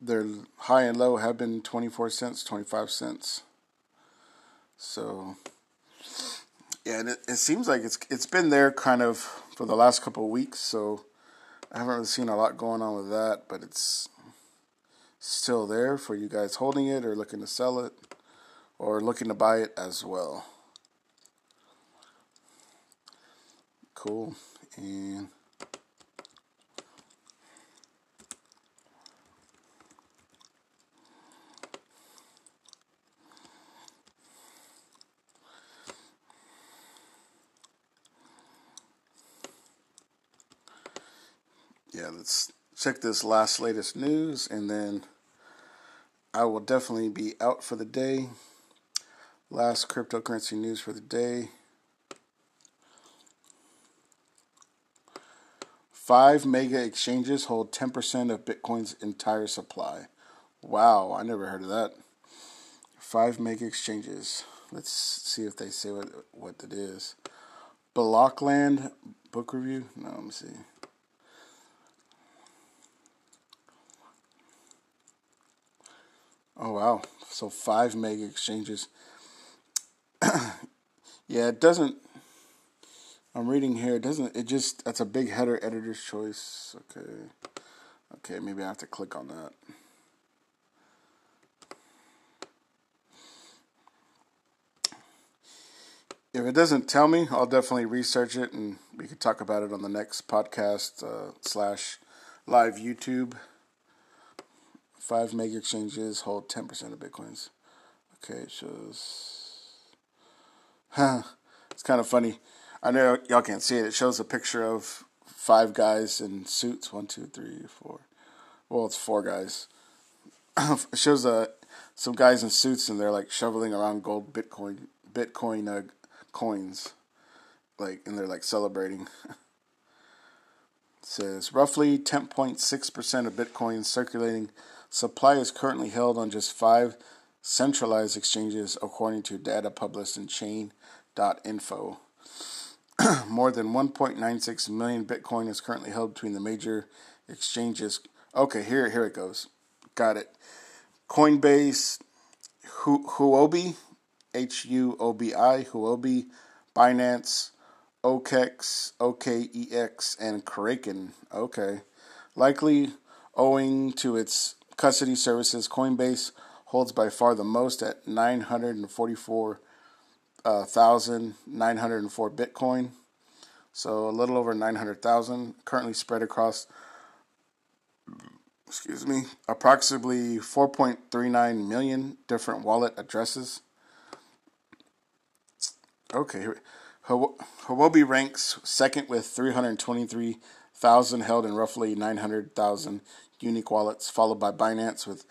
Their high and low have been 24 cents, 25 cents. So yeah, and it, it seems like it's it's been there kind of for the last couple of weeks, so I haven't really seen a lot going on with that, but it's still there for you guys holding it or looking to sell it or looking to buy it as well. Cool. And yeah, let's check this last latest news and then I will definitely be out for the day. Last cryptocurrency news for the day. Five mega exchanges hold 10% of Bitcoin's entire supply. Wow, I never heard of that. Five mega exchanges. Let's see if they say what what it is. Blockland book review. No, let me see. Oh wow! So five mega exchanges. yeah, it doesn't. I'm reading here. It doesn't. It just that's a big header. Editor's choice. Okay. Okay, maybe I have to click on that. If it doesn't tell me, I'll definitely research it and we could talk about it on the next podcast uh, slash live YouTube. Five mega exchanges hold 10% of Bitcoins. Okay, it shows. It's kind of funny. I know y'all can't see it. It shows a picture of five guys in suits. One, two, three, four. Well, it's four guys. it shows a some guys in suits and they're like shoveling around gold Bitcoin Bitcoin uh, coins, like and they're like celebrating. says roughly 10.6% of Bitcoin circulating supply is currently held on just five centralized exchanges, according to data published in Bitcoin.info. More than 1.96 million Bitcoin is currently held between the major exchanges. Okay, here here it goes. Got it. Coinbase, Huobi, H U O B I, Huobi, Binance, OKEX, OKEX, and Kraken. Okay. Likely owing to its custody services, Coinbase holds by far the most at 944 1,904 Bitcoin. So a little over 900,000 currently spread across excuse me, approximately 4.39 million different wallet addresses. Okay, Huobi ranks second with 323,000 held in roughly 900,000 unique wallets, followed by Binance with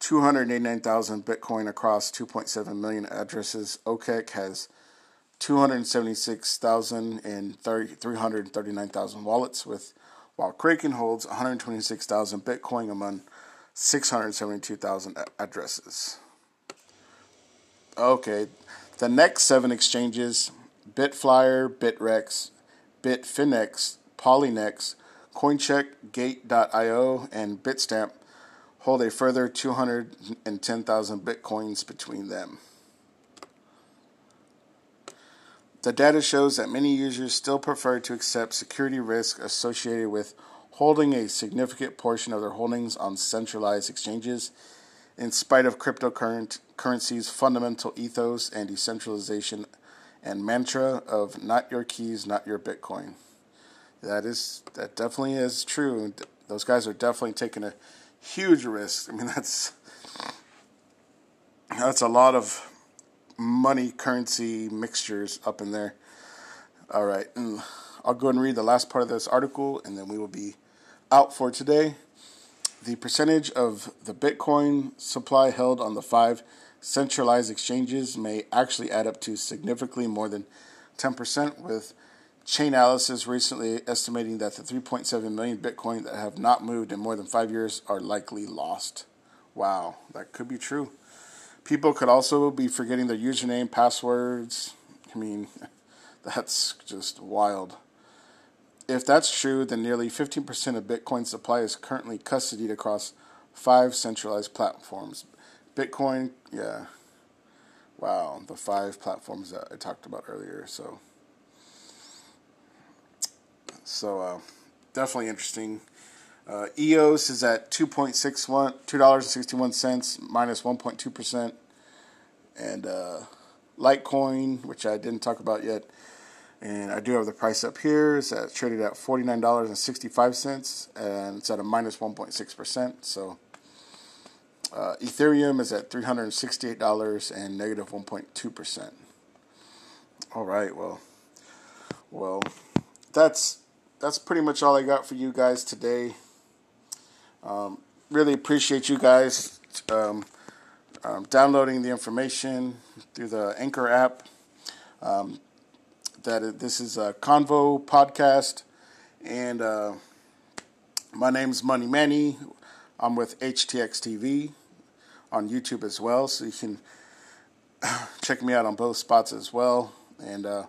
289,000 Bitcoin across 2.7 million addresses. OKEX has 276,000 and 339,000 wallets, with while Kraken holds 126,000 Bitcoin among 672,000 addresses. Okay, the next seven exchanges Bitflyer, Bittrex, Bitfinex, Poloniex, Coincheck, Gate.io, and Bitstamp hold a further 210,000 bitcoins between them. The data shows that many users still prefer to accept security risk associated with holding a significant portion of their holdings on centralized exchanges, in spite of cryptocurrency's fundamental ethos and decentralization and mantra of not your keys, not your Bitcoin. That is that definitely is true. Those guys are definitely taking a huge risk. I mean that's that's a lot of money currency mixtures up in there. All right, and I'll go and read the last part of this article, and then we will be out for today. The percentage of the Bitcoin supply held on the five centralized exchanges may actually add up to significantly more than 10%, with Chainalysis recently estimating that the 3.7 million Bitcoin that have not moved in more than five years are likely lost. Wow, that could be true. People could also be forgetting their username, passwords. I mean, that's just wild. If that's true, then nearly 15% of Bitcoin supply is currently custodied across five centralized platforms Bitcoin, yeah. Wow, the five platforms that I talked about earlier. So, so uh, definitely interesting. Uh, EOS is at two point six one two dollars and sixty one cents minus one point two percent, and uh, Litecoin, which I didn't talk about yet, and I do have the price up here. It's at, traded at forty nine dollars and sixty five cents, and it's at a minus one point six percent. So uh, Ethereum is at $368 and negative 1.2%. All right, well, well, that's that's pretty much all I got for you guys today. Um, really appreciate you guys um, um, downloading the information through the Anchor app. Um, that this is a Convo podcast, and uh, my name's Money Manny. I'm with HTX TV on YouTube as well, so you can check me out on both spots as well. And uh,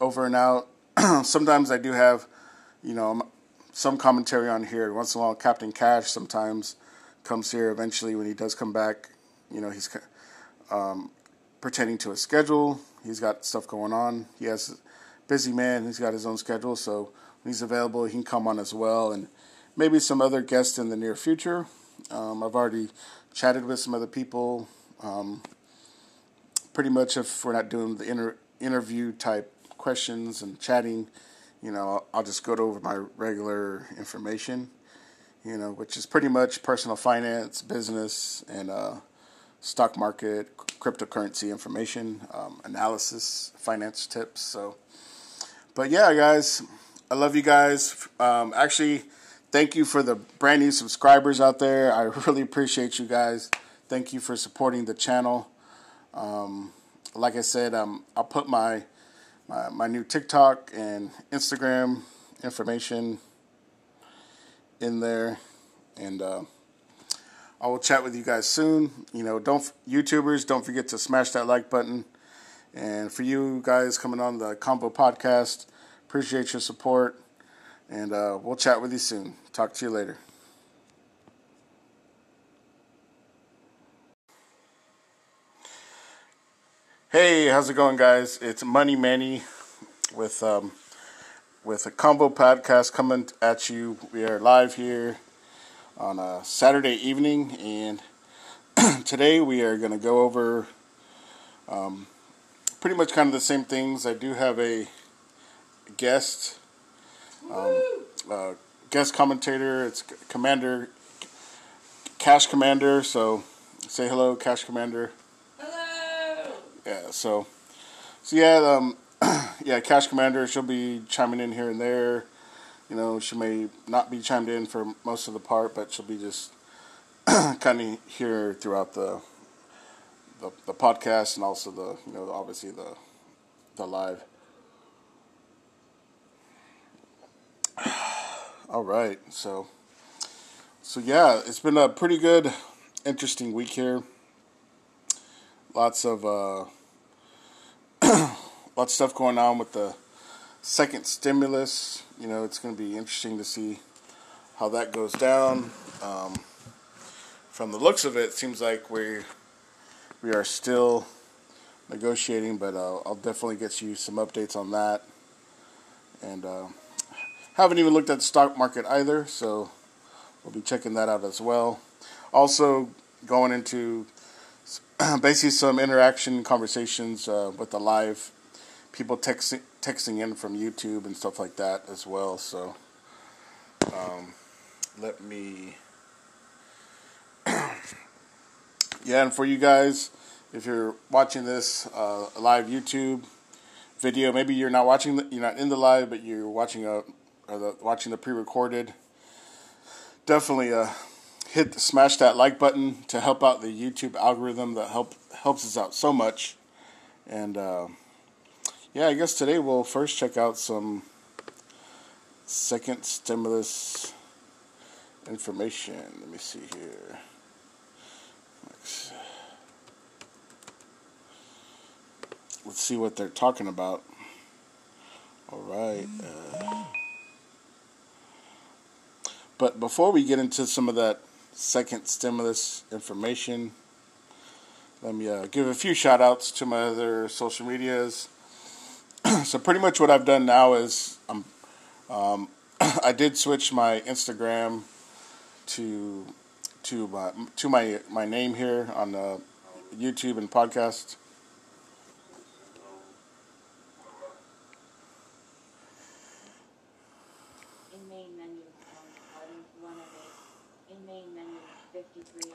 over and out. sometimes I do have, you know, some commentary on here. Once in a while, Captain Cash sometimes comes here. Eventually, when he does come back, you know, he's um, to his schedule. He's got stuff going on. He has a busy man. He's got his own schedule, so when he's available, he can come on as well, and maybe some other guests in the near future. Um, I've already chatted with some other people. Um, pretty much, if we're not doing the inter- interview type questions and chatting, you know, I'll just go over my regular information, you know, which is pretty much personal finance, business, and uh, stock market, cryptocurrency information, um, analysis, finance tips. So, but yeah, guys, I love you guys. Um, actually, thank you for the brand new subscribers out there. I really appreciate you guys. thank you for supporting the channel. Um, like I said, um, I'll put my, my my new TikTok and Instagram information in there, and uh, I will chat with you guys soon. You know, don't YouTubers, don't forget to smash that like button. And for you guys coming on the Combo Podcast, appreciate your support, and uh, we'll chat with you soon. Talk to you later. Hey, how's it going, guys? It's Money Manny with um, with a combo podcast coming at you. We are live here on a Saturday evening, and today we are going to go over um, pretty much kind of the same things. I do have a guest, um, uh, guest commentator. It's Commander Cash Commander. So say hello, Cash Commander yeah, so, so yeah, um, yeah, Cash Commander, she'll be chiming in here and there. You know, she may not be chimed in for most of the part, but she'll be just kind of here throughout the, the the podcast and also the you know obviously the the live. All right, so so yeah, it's been a pretty good, interesting week here. Lots of uh, lots of stuff going on with the second stimulus. You know, it's going to be interesting to see how that goes down. Um, from the looks of it, it seems like we we are still negotiating, but uh, I'll definitely get you some updates on that. And uh, haven't even looked at the stock market either, so we'll be checking that out as well. Also, going into basically some interaction conversations uh, with the live people texting texting in from YouTube and stuff like that as well. So um, let me yeah, and for you guys, if you're watching this uh, live YouTube video, maybe you're not watching the, you're not in the live, but you're watching a the, watching the pre-recorded. Definitely uh, hit the, smash that like button to help out the YouTube algorithm that help helps us out so much. And uh, yeah, I guess today we'll first check out some second stimulus information. Let me see here. Let's, see what they're talking about. All right. Uh, but before we get into some of that second stimulus information. Let me uh, give a few shout outs to my other social medias. so, pretty much what I've done now is um, um, I did switch my Instagram to to my to my my name here on the YouTube and podcast.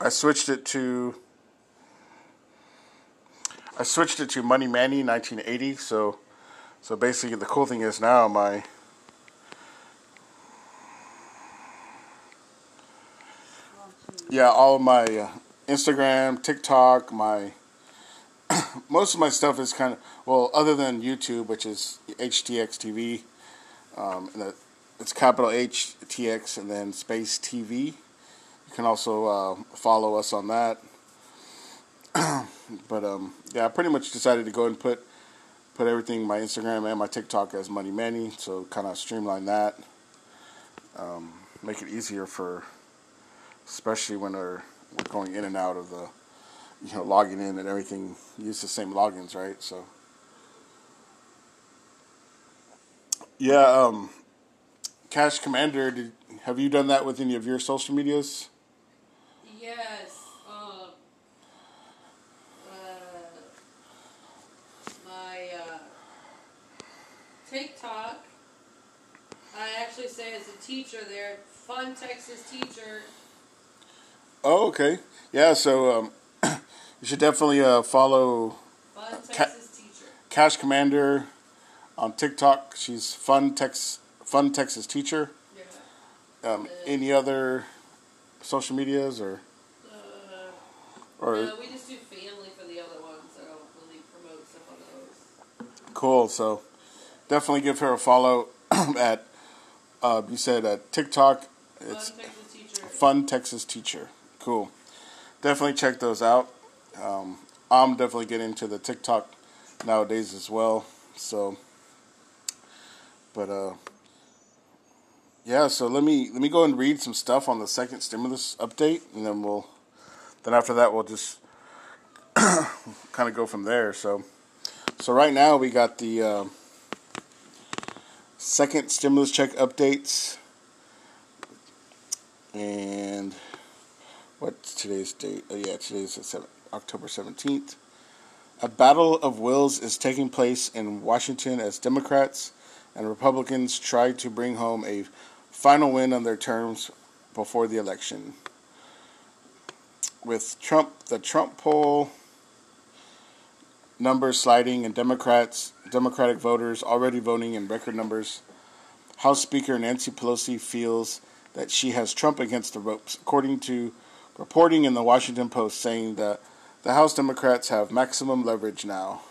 I switched it to I switched it to Money Manny 1980. So so basically, the cool thing is now my yeah all my uh, Instagram, TikTok, my most of my stuff is kind of well other than YouTube, which is HTX TV, um, and it's capital HTX and then space TV. You can also uh, follow us on that. but um, yeah, I pretty much decided to go and put put everything my Instagram and my TikTok as Money Manny, so kind of streamline that, um, make it easier for, especially when we're, we're going in and out of the, you know, logging in and everything. Use the same logins, right? So. Yeah, um, Cash Commander, did, have you done that with any of your social medias? Yes. Um, uh, my uh, TikTok. I actually say as a teacher there, fun Texas teacher. Oh, okay. Yeah, so um, you should definitely uh, follow Fun Texas Ca- teacher. Cash Commander on TikTok. She's fun Tex fun Texas teacher. Yeah. Um, any other social medias or? Or no, we just do family for the other ones. I don't really promote stuff on those. cool. So definitely give her a follow at uh, you said at TikTok. It's Fun Texas teacher. Fun Texas Teacher. Cool. Definitely check those out. Um, I'm definitely getting into the TikTok nowadays as well. So, but uh, yeah. So let me let me go and read some stuff on the second stimulus update, and then we'll then after that we'll just kind of go from there. So, so right now we got the uh, second stimulus check updates and what's today's date? Oh yeah, today's October seventeenth. A battle of wills is taking place in Washington as Democrats and Republicans try to bring home a final win on their terms before the election. With Trump, the Trump poll numbers sliding and Democrats, Democratic voters already voting in record numbers, House Speaker Nancy Pelosi feels that she has Trump against the ropes, according to reporting in the Washington Post saying that the House Democrats have maximum leverage now.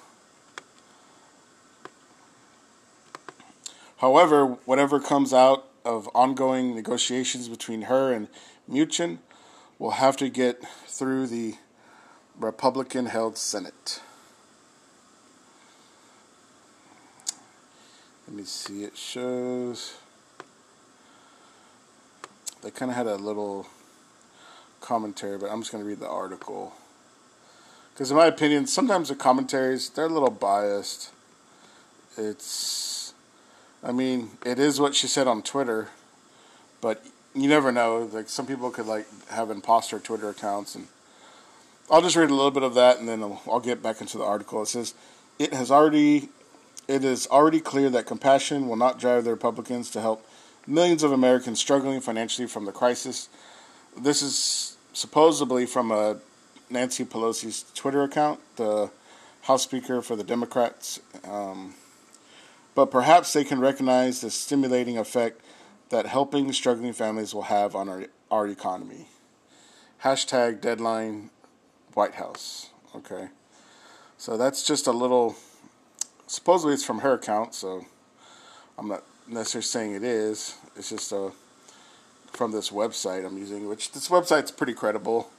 However, whatever comes out of ongoing negotiations between her and Mnuchin will have to get through the Republican held Senate. Let me see, it shows. They kind of had a little commentary, but I'm just going to read the article. Because, in my opinion, sometimes the commentaries, they're a little biased. It's, I mean, it is what she said on Twitter, but you never know. Like, some people could, like, have imposter Twitter accounts, and I'll just read a little bit of that, and then I'll, I'll get back into the article. It says, it has already, it is already clear that compassion will not drive the Republicans to help millions of Americans struggling financially from the crisis. This is supposedly from a Nancy Pelosi's Twitter account, the House Speaker for the Democrats. Um, but perhaps they can recognize the stimulating effect that helping struggling families will have on our, our economy. Hashtag deadline White House. Okay. So that's just a little. Supposedly it's from her account, so I'm not necessarily saying it is. It's just a from this website I'm using, which this website's pretty credible.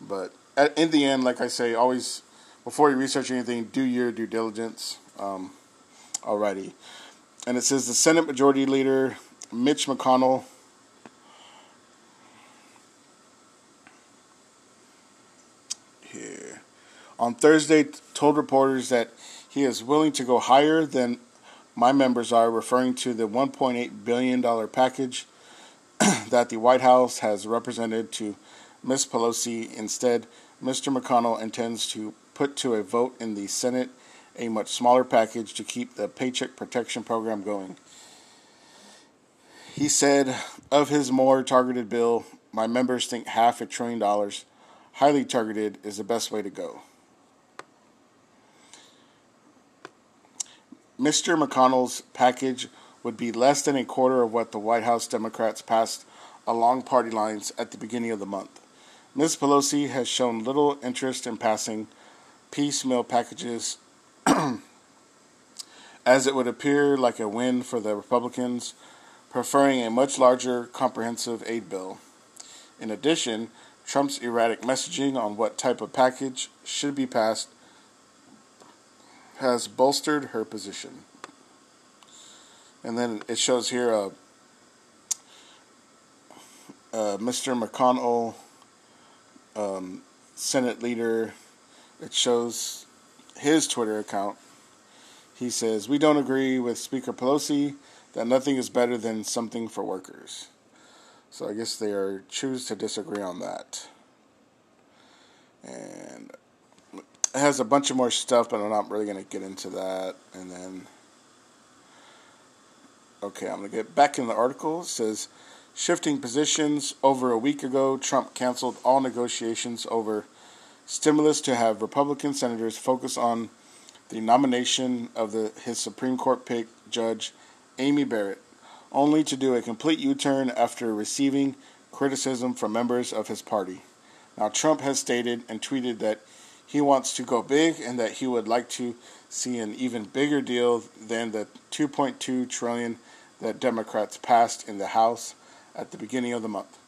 But at, in the end, like I say, always before you research anything, do your due diligence. Um, alrighty, and it says the Senate Majority Leader Mitch McConnell. Here, on Thursday, told reporters that he is willing to go higher than my members are, referring to the $1.8 billion package that the White House has represented to Ms. Pelosi. Instead, Mr. McConnell intends to put to a vote in the Senate a much smaller package to keep the Paycheck Protection Program going. He said of his more targeted bill, my members think half a trillion dollars, highly targeted, is the best way to go. Mr. McConnell's package would be less than a quarter of what the White House Democrats passed along party lines at the beginning of the month. Ms. Pelosi has shown little interest in passing piecemeal packages, as it would appear like a win for the Republicans, preferring a much larger, comprehensive aid bill. In addition, Trump's erratic messaging on what type of package should be passed has bolstered her position. And then it shows here uh, uh, Mr. McConnell, um, Senate leader. It shows his Twitter account. He says, We don't agree with Speaker Pelosi that nothing is better than something for workers. So I guess they are choose to disagree on that. And it has a bunch of more stuff, but I'm not really going to get into that. And then, okay, I'm going to get back in the article. It says, shifting positions. Over a week ago, Trump canceled all negotiations over stimulus to have Republican senators focus on the nomination of the, his Supreme Court pick, Judge Amy Barrett, only to do a complete U turn after receiving criticism from members of his party. Now, Trump has stated and tweeted that he wants to go big and that he would like to see an even bigger deal than the 2.2 trillion that Democrats passed in the House at the beginning of the month.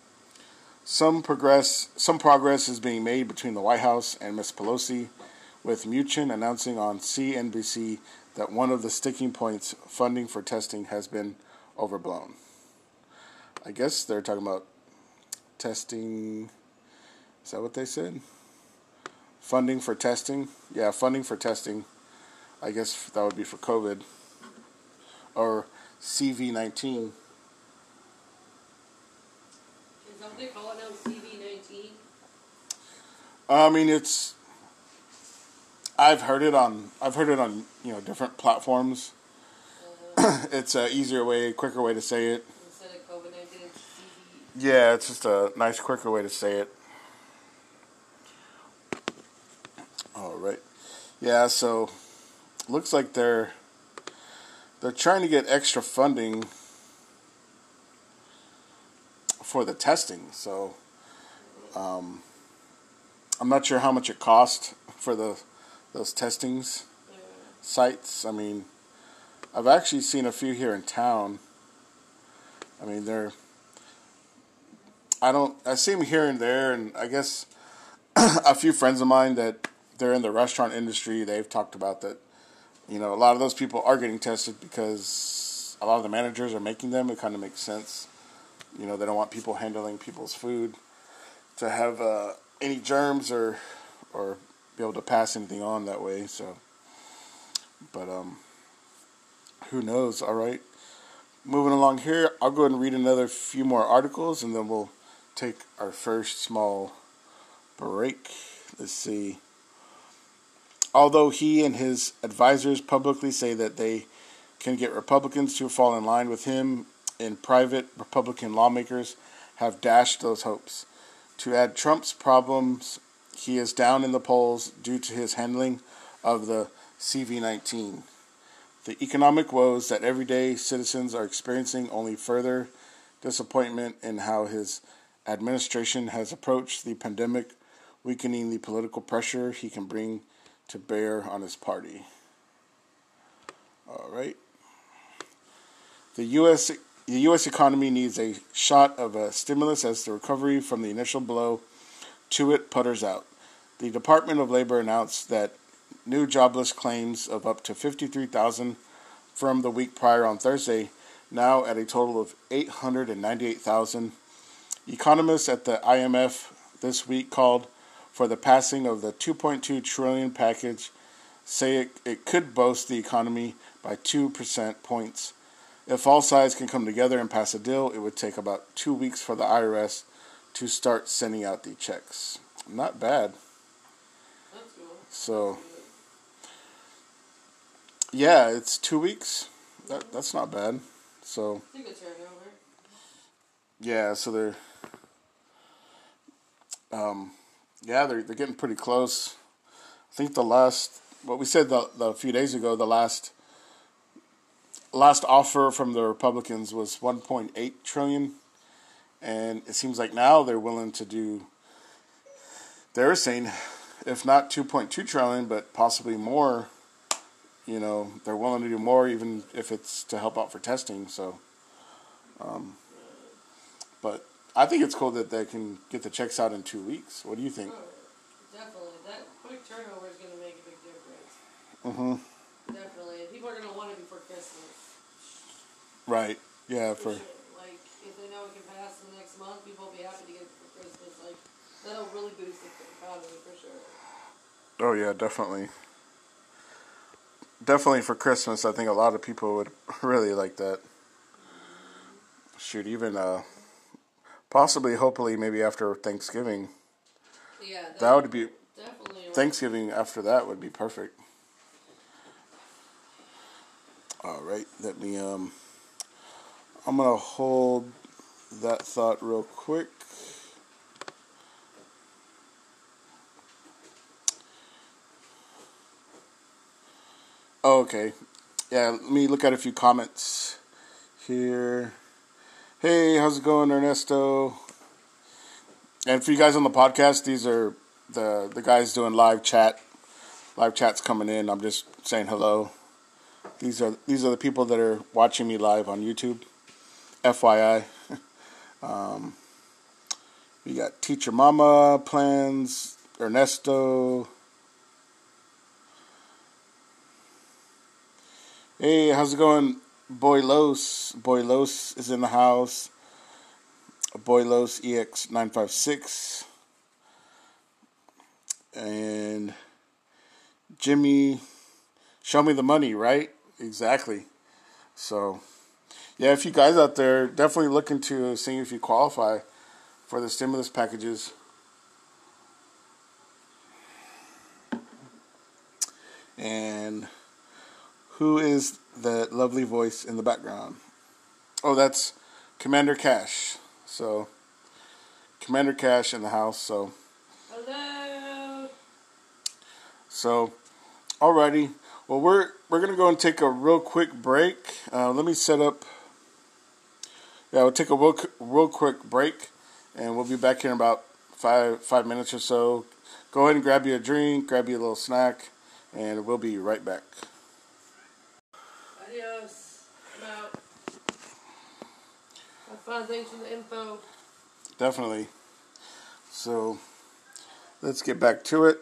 Some progress, some progress is being made between the White House and Ms. Pelosi, with Mnuchin announcing on CNBC that one of the sticking points, funding for testing, has been overblown. I guess they're talking about testing. Is that what they said? Funding for testing? Yeah, funding for testing. I guess that would be for COVID or CV19. Is that they call it now? CV19? I mean, it's. I've heard it on. I've heard it on you know different platforms. Uh, it's a easier way, quicker way to say it. instead of COVID 19, it's CV. Yeah, it's just a nice, quicker way to say it. All right. Yeah, so looks like they're they're trying to get extra funding for the testing. So um, I'm not sure how much it cost for the those testings sites. I mean, I've actually seen a few here in town. I mean, they're. I don't. I see them here and there, and I guess a few friends of mine that they're in the restaurant industry. They've talked about that. You know, a lot of those people are getting tested because a lot of the managers are making them. It kind of makes sense. You know, they don't want people handling people's food to have uh, any germs or or be able to pass anything on that way. So, but um, who knows? All right. Moving along here, I'll go ahead and read another few more articles, and then we'll take our first small break. Let's see. Although he and his advisors publicly say that they can get Republicans to fall in line with him, in private, Republican lawmakers have dashed those hopes. To add Trump's problems, he is down in the polls due to his handling of the CV 19. The economic woes that everyday citizens are experiencing only further disappointment in how his administration has approached the pandemic, weakening the political pressure he can bring to bear on his party. All right. The U.S. The U.S. economy needs a shot of a stimulus as the recovery from the initial blow to it putters out. The Department of Labor announced that new jobless claims of up to 53,000 from the week prior on Thursday, now at a total of 898,000. Economists at the IMF this week called for the passing of the 2.2 trillion package say it, it could boost the economy by 2 percent points. If all sides can come together and pass a deal, it would take about 2 weeks for the IRS to start sending out the checks. Not bad. That's cool. So, yeah, it's 2 weeks. That that's not bad. So, It's a good turnover. Yeah, so they're, um, yeah, they're they're getting pretty close. I think the last, what we said the, the few days ago, the last, last offer from the Republicans was one point eight trillion, and it seems like now they're willing to do. They're saying, if not two point two trillion, but possibly more. You know, they're willing to do more, even if it's to help out for testing. So. Um, but I think it's cool that they can get the checks out in two weeks. What do you think? Oh, definitely. That quick turnover is going to make a big difference. Mm-hmm. Definitely. People are going to want it before Christmas. Right. Yeah. For For sure. Like, if they know it can pass in the next month, people will be happy to get it for Christmas. Like, that'll really boost the economy for sure. oh yeah, definitely. Definitely for Christmas, I think a lot of people would really like that. Shoot, even uh, possibly, hopefully, maybe after Thanksgiving. Yeah, that, That would be definitely. Thanksgiving after that would be perfect. All right, let me um I'm going to hold that thought real quick. Oh, okay. Yeah, let me look at a few comments here. Hey, how's it going, Ernesto? and for you guys on the podcast, these are the the guys doing live chat. Live chat's coming in. I'm just saying hello. These are these are the people that are watching me live on YouTube. FYI. um, we got Teacher Mama plans, Ernesto. Hey, how's it going? Boylos. Boylos is in the house. Boylos EX956. And Jimmy, show me the money, right? Exactly. So, yeah, if you guys out there definitely looking to see if you qualify for the stimulus packages. And who is the lovely voice in the background? Oh, that's Commander Cash. So, Commander Cash in the house. So, Hello. so, alrighty. Well, we're we're gonna go and take a real quick break. Uh, let me set up. Yeah, we'll take a real real quick break, and we'll be back here in about five five minutes or so. Go ahead and grab you a drink, grab you a little snack, and we'll be right back. Adios. I'm out. Have fun. Thanks for the info. Definitely. So, let's get back to it.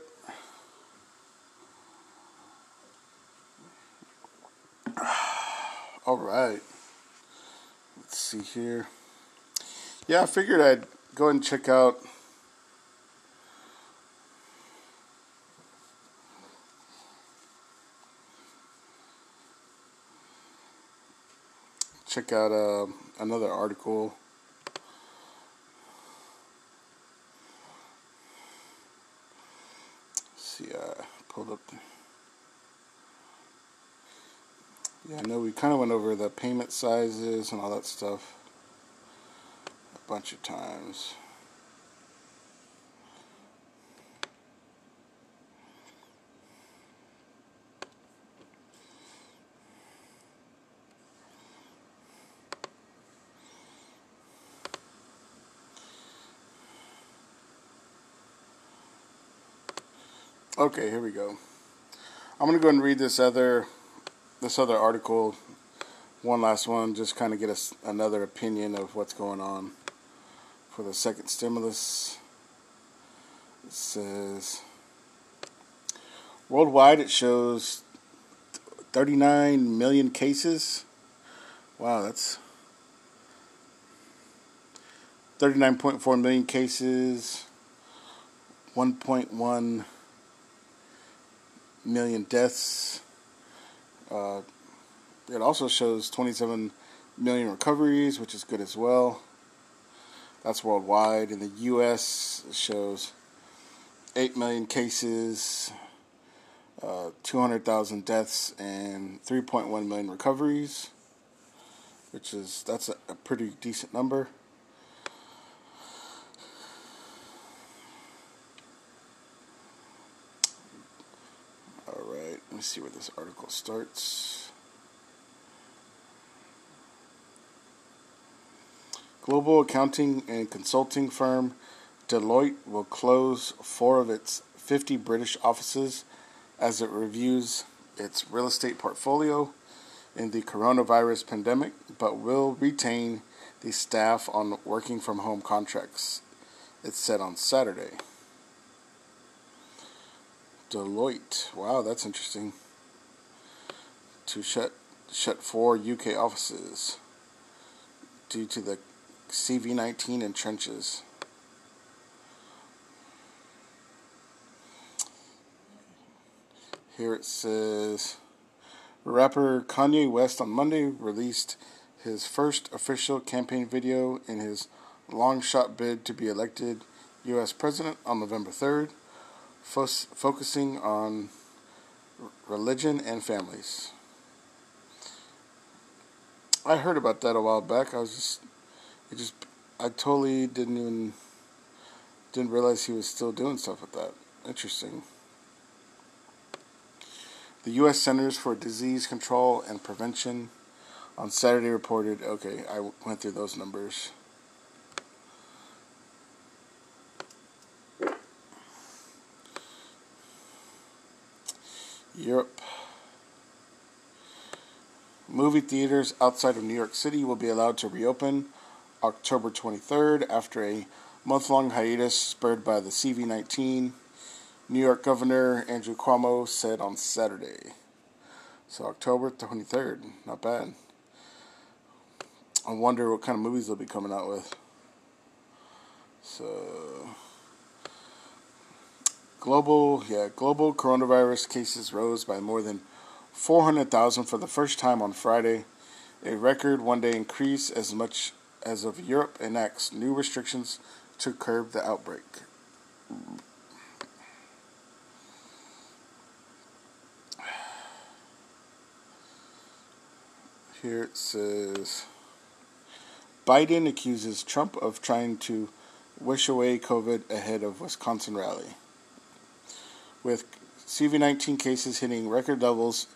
All right. Let's see here. Yeah, I figured I'd go and check out. Check out uh, another article. Let's see, I pulled up. Yeah, I know we kind of went over the payment sizes and all that stuff a bunch of times. Okay, here we go. I'm gonna go and read this other this other article, one last one, just kind of get us another opinion of what's going on for the second stimulus. It says worldwide it shows 39 million cases. Wow, that's 39.4 million cases, 1.1 million deaths. Uh, it also shows 27 million recoveries, which is good as well. That's worldwide. In the U.S., it shows 8 million cases, uh, 200,000 deaths, and 3.1 million recoveries, which is that's a, a pretty decent number. All right, let me see where this article starts. Global accounting and consulting firm Deloitte will close four of its 50 British offices as it reviews its real estate portfolio in the coronavirus pandemic, but will retain the staff on working from home contracts, it said on Saturday. Deloitte. Wow, that's interesting. To shut shut four UK offices due to the CV19 in trenches. Here it says rapper Kanye West on Monday released his first official campaign video in his long shot bid to be elected U.S. president on November 3rd, fo- focusing on religion and families. I heard about that a while back. I was just, it just, I totally didn't even, didn't realize he was still doing stuff with that. Interesting. The U.S. Centers for Disease Control and Prevention on Saturday reported, okay, I went through those numbers. Europe. Movie theaters outside of New York City will be allowed to reopen October 23rd after a month long hiatus spurred by the CV 19. New York Governor Andrew Cuomo said on Saturday. So, October 23rd. Not bad. I wonder what kind of movies they'll be coming out with. So, global, yeah, global coronavirus cases rose by more than 400,000 for the first time on Friday, a record one day increase as much as of Europe enacts new restrictions to curb the outbreak. Here it says Biden accuses Trump of trying to wish away COVID ahead of Wisconsin rally. With CV19 cases hitting record levels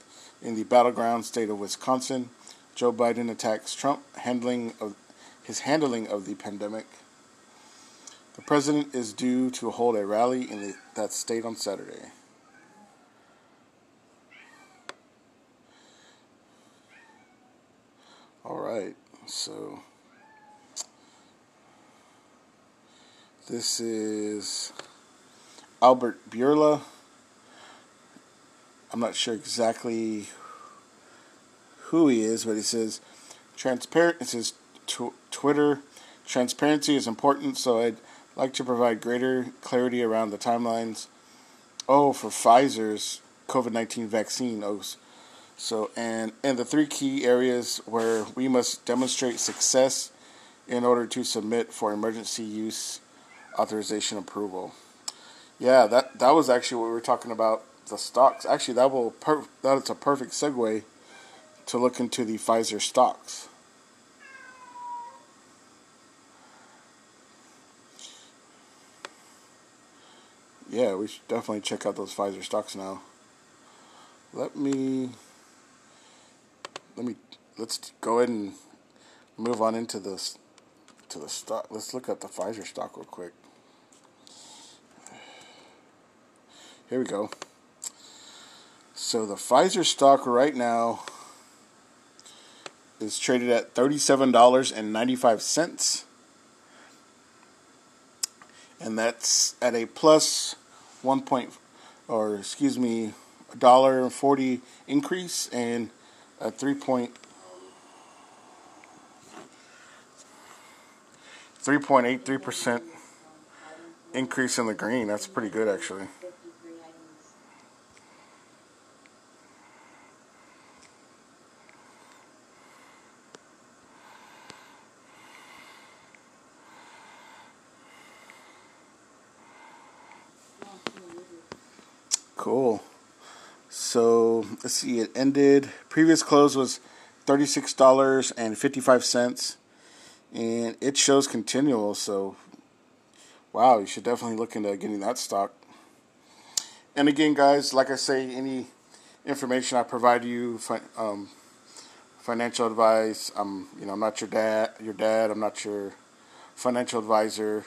in the battleground state of Wisconsin, Joe Biden attacks Trump handling of his handling of the pandemic. The president is due to hold a rally in the, that state on Saturday. All right, so this is Albert Bourla. I'm not sure exactly who he is, but he says transparent. It says tw- Twitter transparency is important, so I'd like to provide greater clarity around the timelines. Oh, for Pfizer's COVID 19 vaccine. Oh, so, and, and the three key areas where we must demonstrate success in order to submit for emergency use authorization approval. Yeah, that, that was actually what we were talking about the stocks. Actually, that will per- that's a perfect segue to look into the Pfizer stocks. Yeah, we should definitely check out those Pfizer stocks now. Let me let me let's go ahead and move on into this to the stock. Let's look at the Pfizer stock real quick. Here we go. So the Pfizer stock right now is traded at thirty-seven dollars and that's at a plus one point, or excuse me, a dollar and forty increase and a three point three point eight three percent increase in the green. That's pretty good, actually. Cool. So let's see. It ended. Previous close was thirty six dollars and it shows continual. So, wow, you should definitely look into getting that stock. And again, guys, like I say, any information I provide you, um, financial advice. I'm, you know, I'm not your dad. Your dad. I'm not your financial advisor.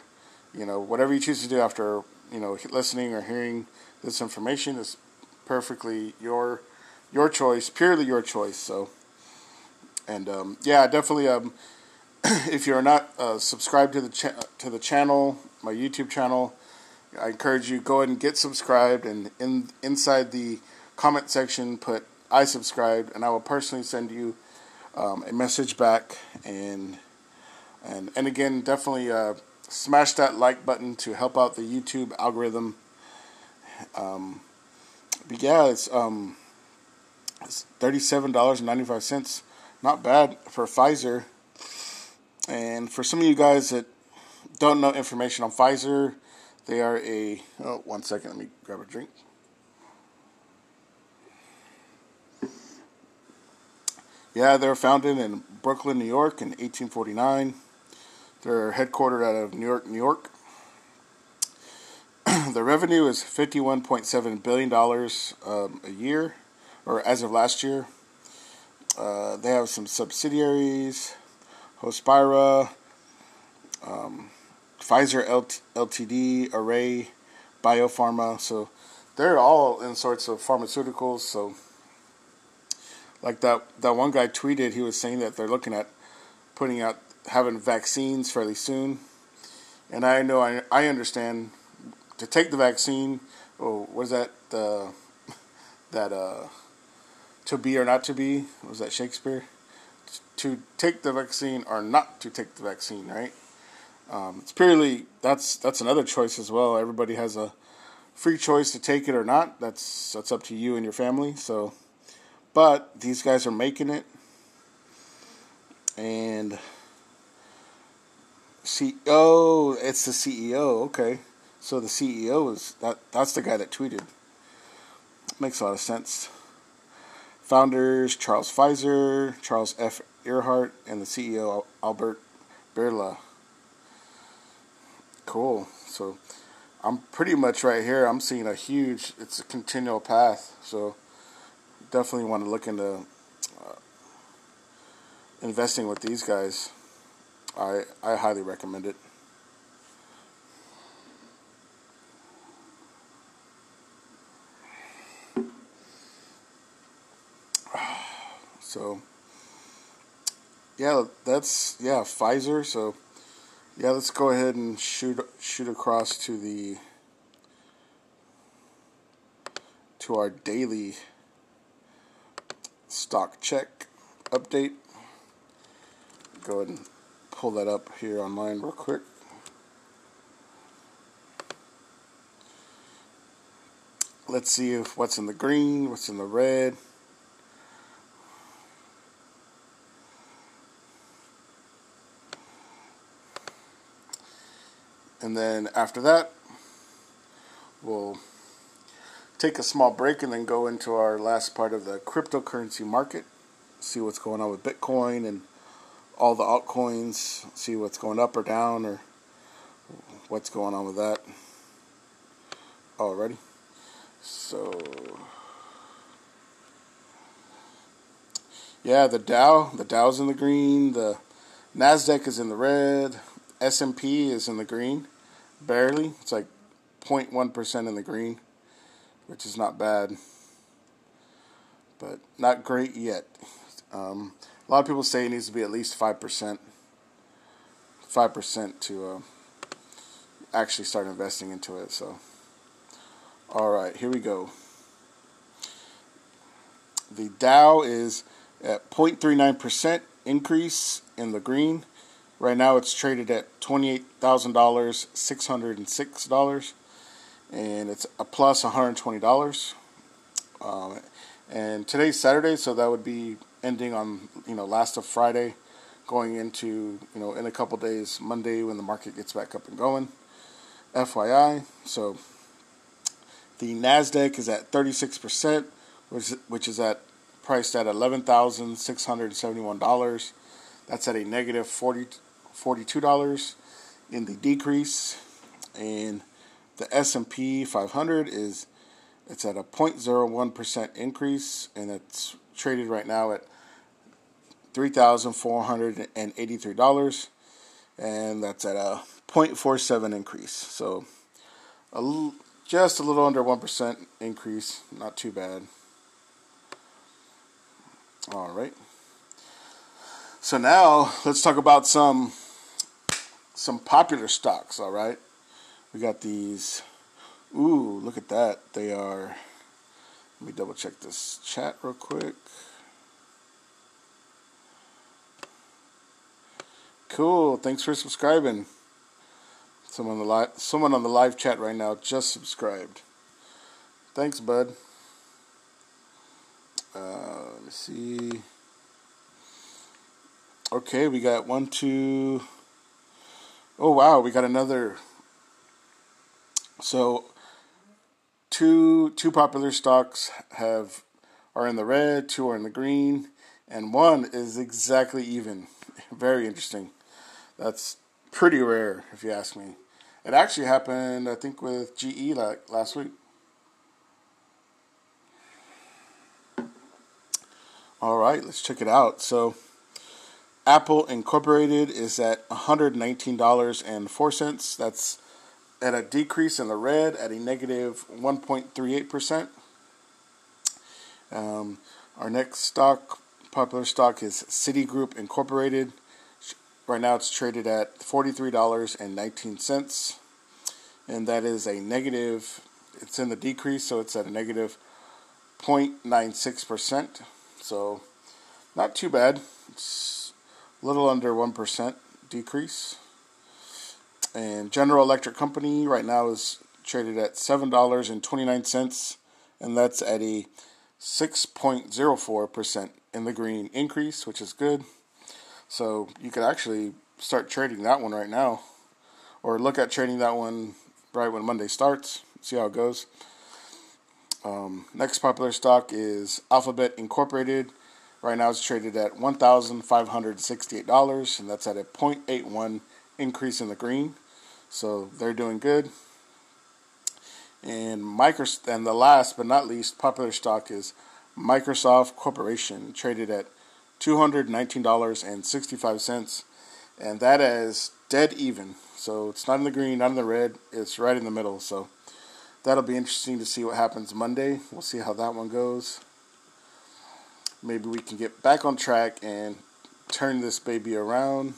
You know, whatever you choose to do after you know listening or hearing this information is perfectly your your choice, purely your choice. So, and um, yeah, definitely. Um, if you're not uh, subscribed to the cha- to the channel, my YouTube channel, I encourage you go ahead and get subscribed, and in inside the comment section, put I subscribed, and I will personally send you um, a message back. And and and again, definitely uh, smash that like button to help out the YouTube algorithm. Um, but yeah, it's um, it's thirty-seven dollars and ninety-five cents. Not bad for Pfizer. And for some of you guys that don't know information on Pfizer, they are a. Oh, one second. Let me grab a drink. Yeah, they were founded in Brooklyn, New York in 1849. They're headquartered out of New York, New York. the revenue is $51.7 billion um, a year, or as of last year. Uh, they have some subsidiaries, Hospira, um, Pfizer LT- Ltd, Array, Biopharma. So they're all in sorts of pharmaceuticals. So, like that that one guy tweeted, he was saying that they're looking at putting out having vaccines fairly soon. And I know I I understand to take the vaccine. Oh, what is that? Uh, that uh, to be or not to be was that Shakespeare? To take the vaccine or not to take the vaccine, right? Um, it's purely that's that's another choice as well. Everybody has a free choice to take it or not. That's that's up to you and your family. So, but these guys are making it, and CEO. Oh, it's the CEO. Okay, so the CEO is that. That's the guy that tweeted. Makes a lot of sense. Founders Charles Pfizer, Charles F. Erhart, and the CEO Albert Bourla. Cool. So I'm pretty much right here. I'm seeing a huge. It's a continual path. So definitely want to look into uh, investing with these guys. I I highly recommend it. So yeah, that's yeah Pfizer. So yeah, let's go ahead and shoot shoot across to the to our daily stock check update. Go ahead and pull that up here online real quick. Let's see if what's in the green, what's in the red. And then after that, we'll take a small break and then go into our last part of the cryptocurrency market, see what's going on with Bitcoin and all the altcoins, see what's going up or down or what's going on with that. Already. So yeah, the Dow, the Dow's in the green, the Nasdaq is in the red, S&P is in the green barely. It's like 0.1% in the green, which is not bad, but not great yet. Um, a lot of people say it needs to be at least 5%. 5% to uh, actually start investing into it. So, all right, here we go. The Dow is at 0.39% increase in the green. Right now, it's traded at twenty-eight thousand dollars, six hundred and six dollars, and it's a plus one hundred twenty dollars. Um, and today's Saturday, so that would be ending on you know last of Friday, going into you know in a couple days Monday when the market gets back up and going. FYI, so the Nasdaq is at thirty six percent, which which is at priced at eleven thousand six hundred seventy one dollars. That's at a negative forty $42 in the decrease and the S&P 500 is it's at a 0.01% increase and it's traded right now at $3,483 and that's at a 0.47 increase. So a l- just a little under 1% increase, not too bad. All right. So now let's talk about some some popular stocks, all right? We got these. Ooh, look at that. They are. Let me double check this chat real quick. Cool. Thanks for subscribing. Someone on the live, someone on the live chat right now just subscribed. Thanks, bud. Uh, let me see. Okay, we got one, two. Oh wow, we got another. So, two two popular stocks have are in the red, two are in the green, and one is exactly even. Very interesting. That's pretty rare, if you ask me. It actually happened, I think, with GE like last week. All right, let's check it out. So. Apple Incorporated is at $119.04. That's at a decrease in the red at a negative 1.38%. Um, our next stock, popular stock, is Citigroup Incorporated. Right now it's traded at $43.19. And that is a negative, it's in the decrease, so it's at a negative 0.96%. So not too bad. It's little under 1% decrease. And General Electric Company right now is traded at $7.29, and that's at a 6.04% in the green increase, which is good. So you could actually start trading that one right now, or look at trading that one right when Monday starts. See how it goes. Um, next popular stock is Alphabet Incorporated. Right now it's traded at $1,568, and that's at a 0.81 increase in the green. So they're doing good. And Microsoft, and the last but not least popular stock is Microsoft Corporation, traded at $219.65, and that is dead even. So it's not in the green, not in the red, it's right in the middle. So that'll be interesting to see what happens Monday. We'll see how that one goes. Maybe we can get back on track and turn this baby around.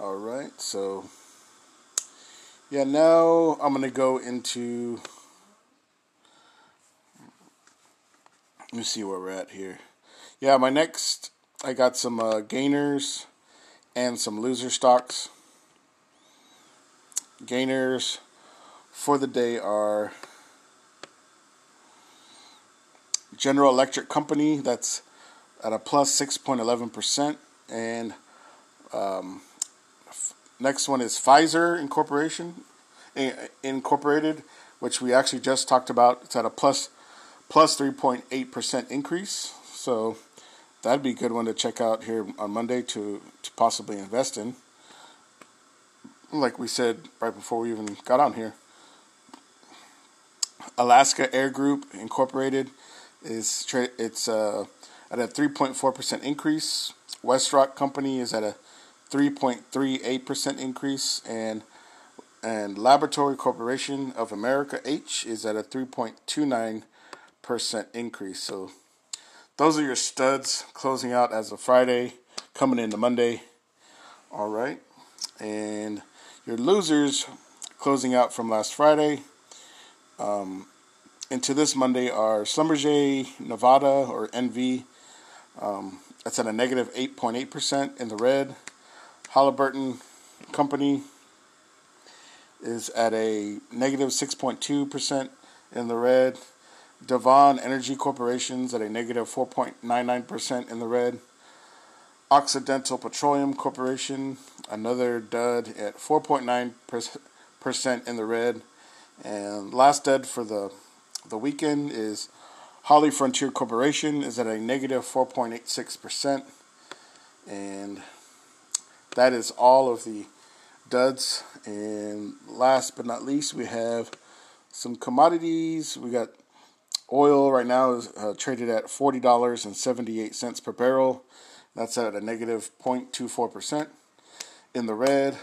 All right, so yeah, now I'm to go into. Let me see where we're at here. Yeah, my next, I got some uh, gainers and some loser stocks. Gainers for the day are General Electric Company, that's at a plus 6.11%, and um, Next one is Pfizer Incorporation Incorporated, which we actually just talked about. It's at a plus plus 3.8% increase. So that'd be a good one to check out here on Monday to, to possibly invest in. Like we said right before we even got on here. Alaska Air Group Incorporated is tra- it's uh, at a 3.4% increase. WestRock Company is at a 3.38% increase, and and Laboratory Corporation of America H is at a 3.29% increase. So those are your studs closing out as of Friday, coming into Monday. All right, and your losers closing out from last Friday. Um, into this Monday are Schlumberger Nevada or NV. Um, that's at a negative 8.8% in the red. Halliburton Company is at a negative 6.2% in the red. Devon Energy Corporation's at a negative 4.99% in the red. Occidental Petroleum Corporation, another dud at 4.9% in the red. And last dud for the the weekend is Holly Frontier Corporation is at a negative 4.86%. And that is all of the duds. And last but not least, we have some commodities. We got oil right now is uh, traded at forty dollars and seventy eight cents per barrel. That's at a negative negative 0.24 percent. In the red,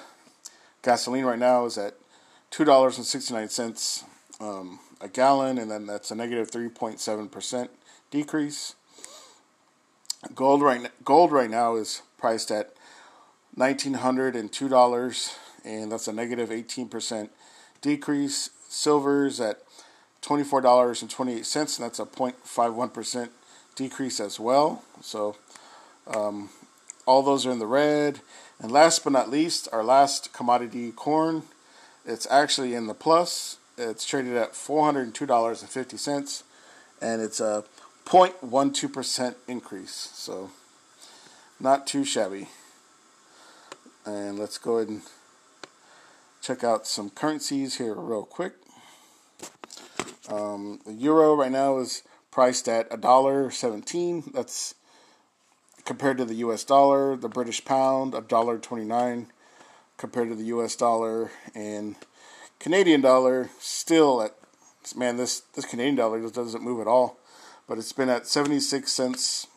gasoline right now is at two dollars and sixty nine cents um, a gallon, and then that's a negative negative three point seven percent decrease. Gold right gold right now is priced at $1,902, and that's a negative 18% decrease. Silver's at $24.28, and that's a 0.51% decrease as well. So um, all those are in the red. And last but not least, our last commodity, corn, it's actually in the plus. It's traded at $402.50, and it's a 0.12% increase. So not too shabby. And let's go ahead and check out some currencies here real quick. Um, the euro right now is priced at a dollar seventeen. That's compared to the U.S. dollar. The British pound a dollar twenty nine compared to the U.S. dollar, and Canadian dollar still at man this this Canadian dollar just doesn't move at all. But it's been at seventy six cents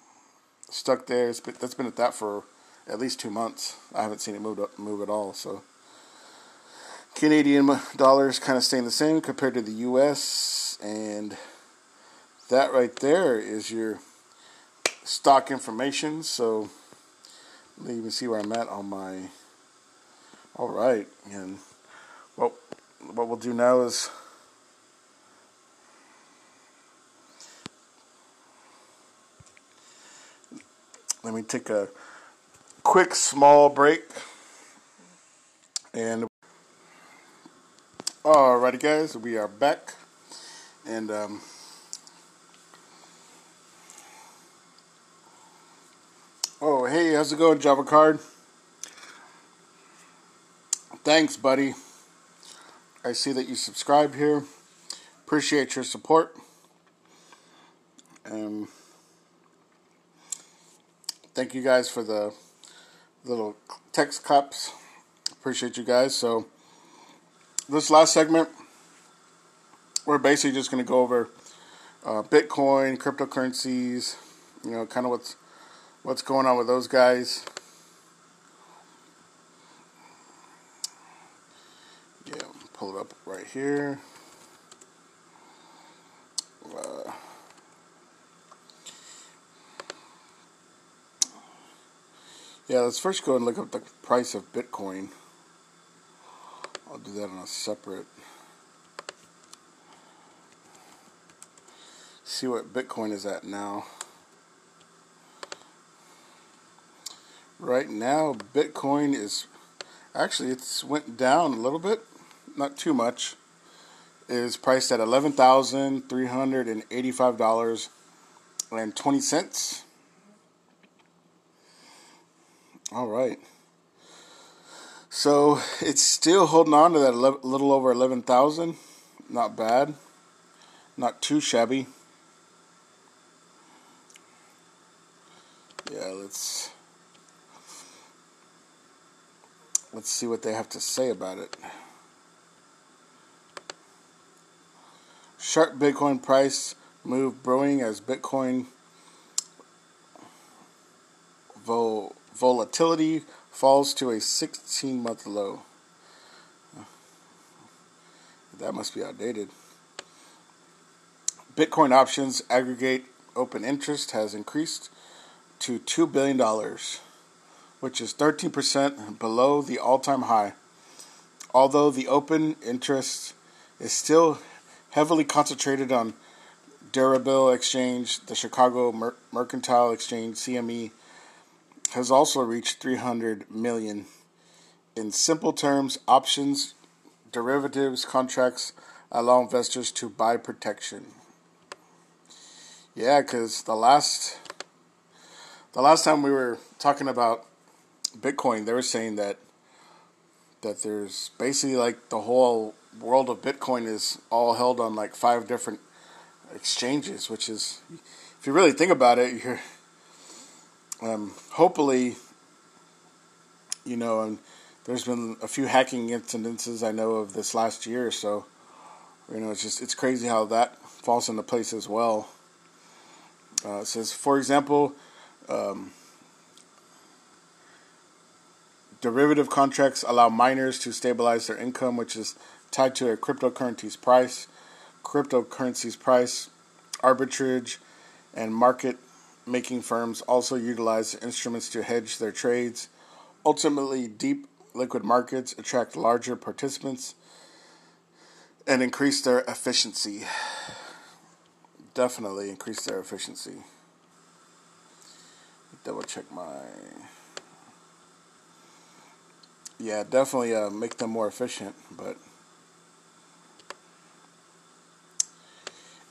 stuck there. It's been, that's been at that for at least two months. I haven't seen it move up, move at all. So Canadian dollars kind of staying the same compared to the US. And that right there is your stock information. So let me see where I'm at on my. All right, and what we'll do now is. Let me take a quick small break. And alrighty guys we are back. And um, oh hey how's it going Java card? Thanks buddy I see that you subscribe here appreciate your support um, thank you guys for the little text cups. Appreciate you guys. So, this last segment, we're basically just going to go over uh, Bitcoin, cryptocurrencies, you know, kind of what's what's going on with those guys. Yeah, pull it up right here. Uh, Yeah, let's first go and look up the price of Bitcoin. I'll do that on a separate. See what Bitcoin is at now. Right now, Bitcoin is actually it's went down a little bit, not too much. Is priced at eleven thousand three hundred and eighty-five dollars and twenty cents. All right. So it's still holding on to that 11, little over 11,000. Not bad. Not too shabby. Yeah, let's let's see what they have to say about it. Sharp Bitcoin price move brewing as Bitcoin vol volatility falls to a 16 month low. That must be outdated. Bitcoin options aggregate open interest has increased to $2 billion, which is 13% below the all time high. Although the open interest is still heavily concentrated on Deribit Exchange, the Chicago Mer- Mercantile Exchange, CME, has also reached 300 million. In simple terms, options, derivatives, contracts allow investors to buy protection. Yeah, because the last the last time we were talking about Bitcoin, they were saying that that there's basically like the whole world of Bitcoin is all held on like five different exchanges, which is if you really think about it, you're um, hopefully, you know, and there's been a few hacking incidences I know of this last year so. You know, it's just it's crazy how that falls into place as well. Uh, it says, for example, um, derivative contracts allow miners to stabilize their income, which is tied to a cryptocurrency's price. Cryptocurrency's price, arbitrage, and market making firms also utilize instruments to hedge their trades. Ultimately, deep liquid markets attract larger participants and increase their efficiency. Definitely increase their efficiency. Double check my. Yeah, definitely uh, make them more efficient, but.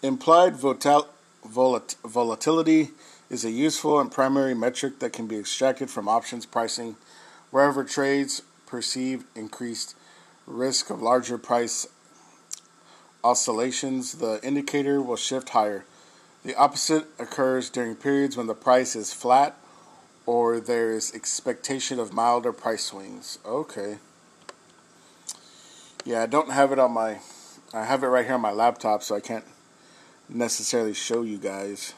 Implied volat- volatility is a useful and primary metric that can be extracted from options pricing. Wherever trades perceive increased risk of larger price oscillations, the indicator will shift higher. The opposite occurs during periods when the price is flat or there is expectation of milder price swings. Okay. Yeah, I don't have it on my I have it right here on my laptop so I can't necessarily show you guys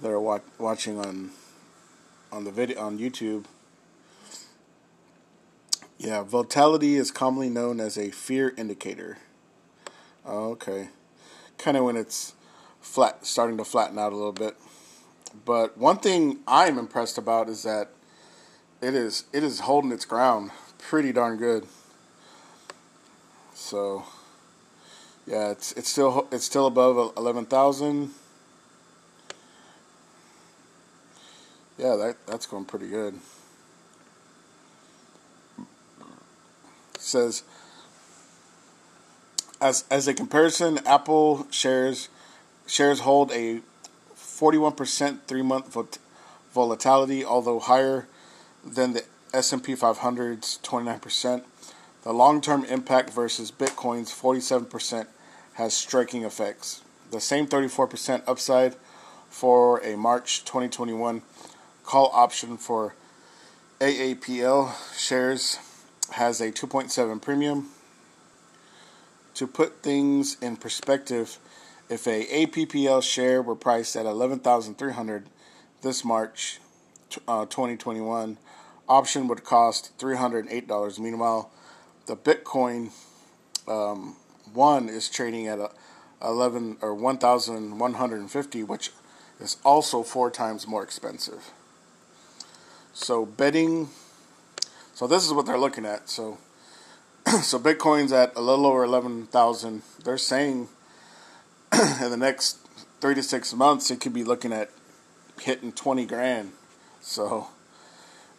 that are wa- watching on on the video on YouTube. Yeah, volatility is commonly known as a fear indicator. Oh, okay. Kind of when it's flat, starting to flatten out a little bit. But one thing I'm impressed about is that it is it is holding its ground pretty darn good. So, yeah, it's it's still it's still above eleven thousand. Yeah, that that's going pretty good. says as as a comparison, Apple shares shares hold a 41% three month volatility, although higher than the S&P 500's 29%. The long-term impact versus Bitcoin's 47% has striking effects. The same 34% upside for a March 2021 call option for AAPL shares has a 2.7 premium. To put things in perspective, if a APPL share were priced at 11,300 this March uh, 2021, option would cost $308. Meanwhile, the Bitcoin um, one is trading at a 11 or 1,150, which is also four times more expensive. So betting so this is what they're looking at. So so Bitcoin's at a little over eleven thousand. They're saying in the next three to six months it could be looking at hitting twenty grand. So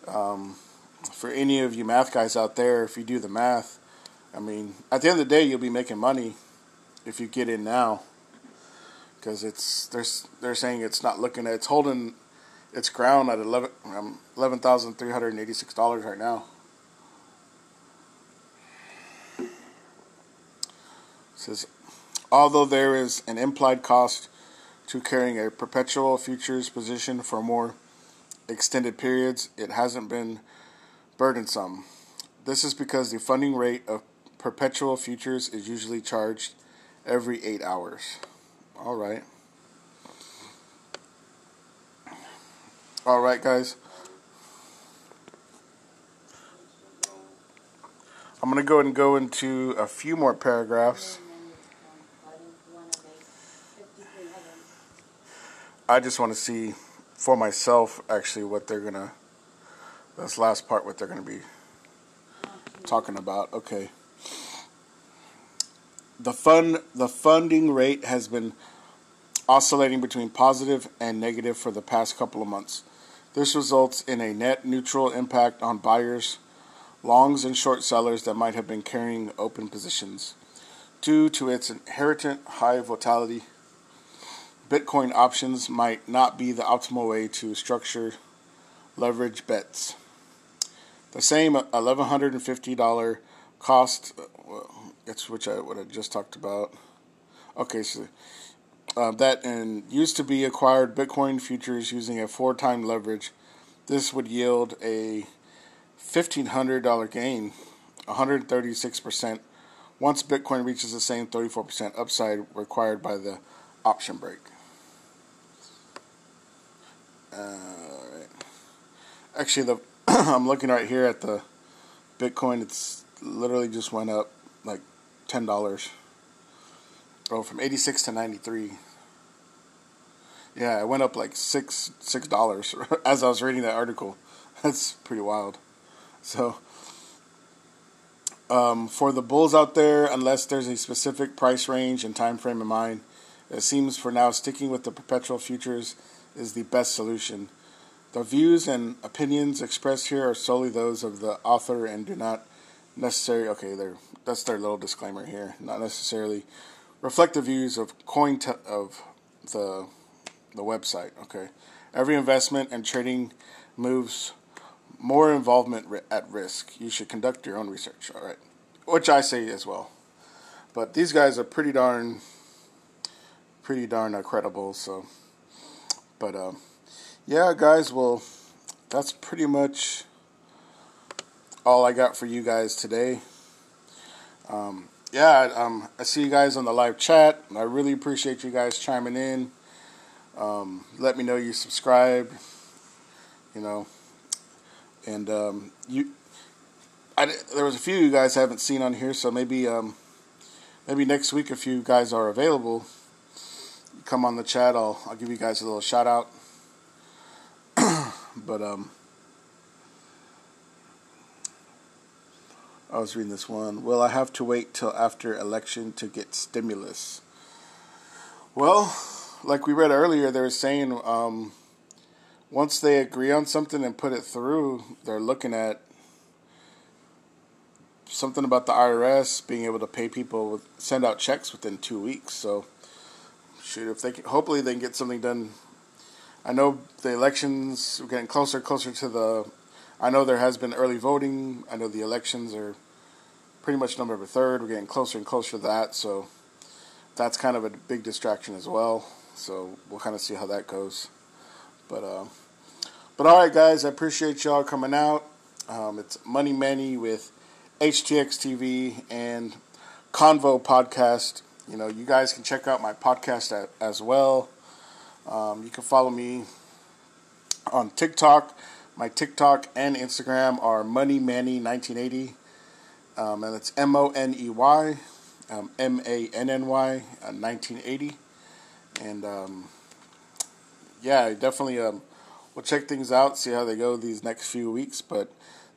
um, for any of you math guys out there, if you do the math, I mean, at the end of the day, you'll be making money if you get in now, because it's they're they're saying it's not looking at it's holding its ground at eleven um, eleven thousand three hundred and eighty six dollars right now. It says, although there is an implied cost to carrying a perpetual futures position for more extended periods, it hasn't been burdensome. This is because the funding rate of perpetual futures is usually charged every eight hours. All right. All right, guys. I'm going to go and go into a few more paragraphs. I just want to see for myself actually what they're going to, this last part, what they're going to be talking about. Okay. The fund, the funding rate has been oscillating between positive and negative for the past couple of months. This results in a net neutral impact on buyers, longs, and short sellers that might have been carrying open positions. Due to its inherent high volatility, Bitcoin options might not be the optimal way to structure leverage bets. The same $1,150 cost, it's which I what I just talked about. Okay, so uh, that and used to be acquired Bitcoin futures using a four time leverage. This would yield a $1,500 gain, 136%, once Bitcoin reaches the same 34% upside required by the option break. Uh, Actually, the I'm looking right here at the Bitcoin. It's literally just went up like ten dollars. Oh, from 86 to 93. Yeah, it went up like six six dollars as I was reading that article. That's pretty wild. So, um, for the bulls out there, unless there's a specific price range and time frame in mind, it seems for now sticking with the perpetual futures is the best solution. The views and opinions expressed here are solely those of the author and do not necessarily okay. There, that's their little disclaimer here. Not necessarily reflect the views of coin of the the website. Okay, every investment and trading moves more involvement ri- at risk. You should conduct your own research. All right, which I say as well. But these guys are pretty darn, pretty darn uh, credible. So, but uh, yeah, guys. Well, that's pretty much all I got for you guys today. Um, yeah, um, I see you guys on the live chat. I really appreciate you guys chiming in. Um, let me know you subscribe. You know, and um, you, I, there was a few you guys haven't seen on here, so maybe um, maybe next week if you guys are available, come on the chat. I'll I'll give you guys a little shout out. But um, I was reading this one. Will I have to wait till after election to get stimulus? Well, like we read earlier, they were saying um, once they agree on something and put it through, they're looking at something about the IRS being able to pay people send out checks within two weeks. So, shoot, if they can, hopefully they can get something done. I know the elections are getting closer, closer to the. I know there has been early voting. I know the elections are pretty much November third. We're getting closer and closer to that. So, that's kind of a big distraction as well. So we'll kind of see how that goes. But uh, but all right, guys, I appreciate y'all coming out. Um, it's Money Manny with HTX TV and Convo Podcast. You know, you guys can check out my podcast at, as well. Um, you can follow me on TikTok. My TikTok and Instagram are Money Manny 1980, um, and it's M O N E Y um, M A N N Y, 1980. Uh, and um, yeah, definitely um, we'll check things out, see how they go these next few weeks. But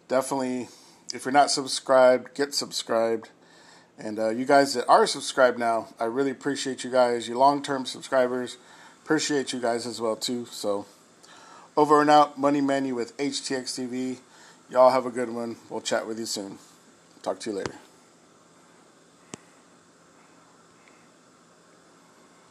definitely, if you're not subscribed, get subscribed. And uh, you guys that are subscribed now, I really appreciate you guys. You long term subscribers, appreciate you guys as well too. So over and out, Money Manny with HTX TV. Y'all have a good one. We'll chat with you soon. Talk to you later.